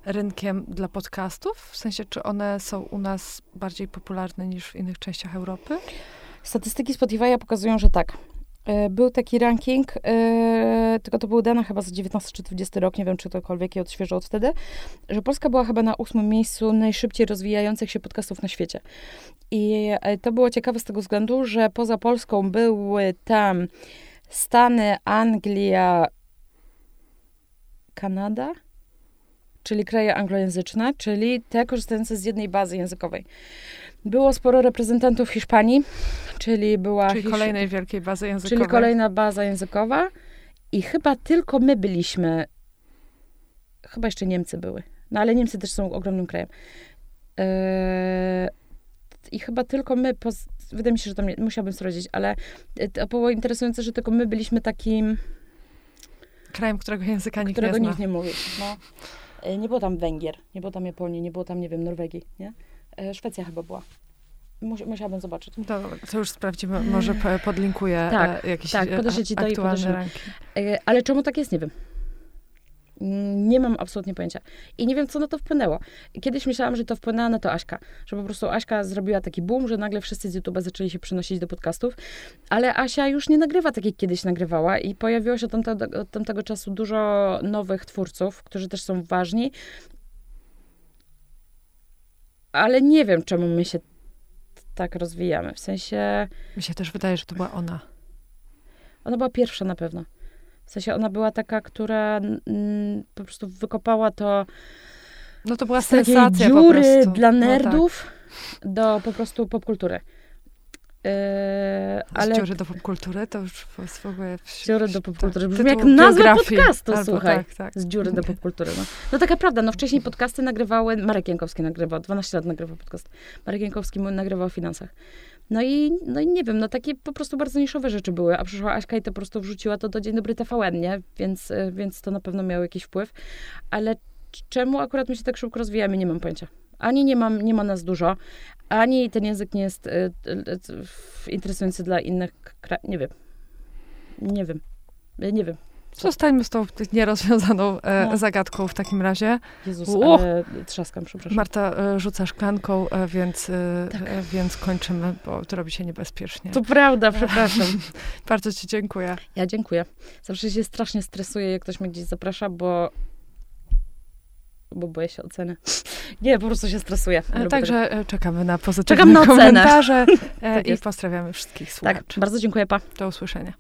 rynkiem dla podcastów? W sensie, czy one są u nas bardziej popularne niż w innych częściach Europy? Statystyki Spotify'a pokazują, że tak. E, był taki ranking, e, tylko to były dane chyba za 19 czy 20 rok, nie wiem, czy ktokolwiek je odświeżał od wtedy, że Polska była chyba na ósmym miejscu najszybciej rozwijających się podcastów na świecie. I e, to było ciekawe z tego względu, że poza Polską były tam Stany, Anglia, Kanada, czyli kraje anglojęzyczne, czyli te korzystające z jednej bazy językowej. Było sporo reprezentantów Hiszpanii, czyli była... Czyli Hisz... kolejnej wielkiej bazy językowej. Czyli kolejna baza językowa i chyba tylko my byliśmy, chyba jeszcze Niemcy były, no ale Niemcy też są ogromnym krajem. Yy... I chyba tylko my, poz... wydaje mi się, że to nie, musiałabym sprawdzić, ale to było interesujące, że tylko my byliśmy takim... Krajem, którego języka nikt którego nie zna. nikt nie mówi. No. Yy, nie było tam Węgier, nie było tam Japonii, nie było tam, nie wiem, Norwegii, nie? E, Szwecja chyba była. Mus, musiałabym zobaczyć. To, to już sprawdzimy, może podlinkuję tak, jakiś tak, podeszę ci to i podeszę. Ale czemu tak jest, nie wiem. Nie mam absolutnie pojęcia. I nie wiem, co na to wpłynęło. Kiedyś myślałam, że to wpłynęła na to Aśka. Że po prostu Aśka zrobiła taki boom, że nagle wszyscy z YouTube'a zaczęli się przynosić do podcastów. Ale Asia już nie nagrywa tak, jak kiedyś nagrywała. I pojawiło się od tamtego, od tamtego czasu dużo nowych twórców, którzy też są ważni ale nie wiem, czemu my się tak rozwijamy. W sensie. Mi się też wydaje, że to była ona. Ona była pierwsza na pewno. W sensie ona była taka, która mm, po prostu wykopała to. No to była sensacja dziury dla nerdów no tak. do po prostu popkultury. Yy, ale... Z dziury do popkultury to już w ogóle... Z dziury do popkultury. Brzmi jak nazwa podcastu, Albo słuchaj. Tak, tak. Z dziury do popkultury. No. no taka prawda, no wcześniej podcasty nagrywały, Marek Jankowski nagrywał, 12 lat nagrywał podcast. Marek Jankowski nagrywał o finansach. No i, no i nie wiem, no takie po prostu bardzo niszowe rzeczy były, a przyszła Aśka i to po prostu wrzuciła to do Dzień Dobry TVN, nie? Więc, y, więc to na pewno miało jakiś wpływ. Ale czemu akurat my się tak szybko rozwijamy, nie mam pojęcia. Ani nie, mam, nie ma nas dużo, ani ten język nie jest y, y, interesujący dla innych krajów. Nie wiem. Nie wiem. Nie wiem. Co? Zostańmy z tą nierozwiązaną e, no. zagadką w takim razie. Jezus, ale trzaskam, przepraszam. Marta e, rzuca szklanką, e, więc, e, tak. E, więc kończymy, bo to robi się niebezpiecznie. To prawda, przepraszam. Bardzo ci dziękuję. Ja dziękuję. Zawsze się strasznie stresuję, jak ktoś mnie gdzieś zaprasza, bo bo boję się oceny. Nie, po prostu się stresuję. E, Także tego. czekamy na pozytywne Czekam na komentarze tak i pozdrawiamy wszystkich słuchaczy. Tak, bardzo dziękuję, pa. Do usłyszenia.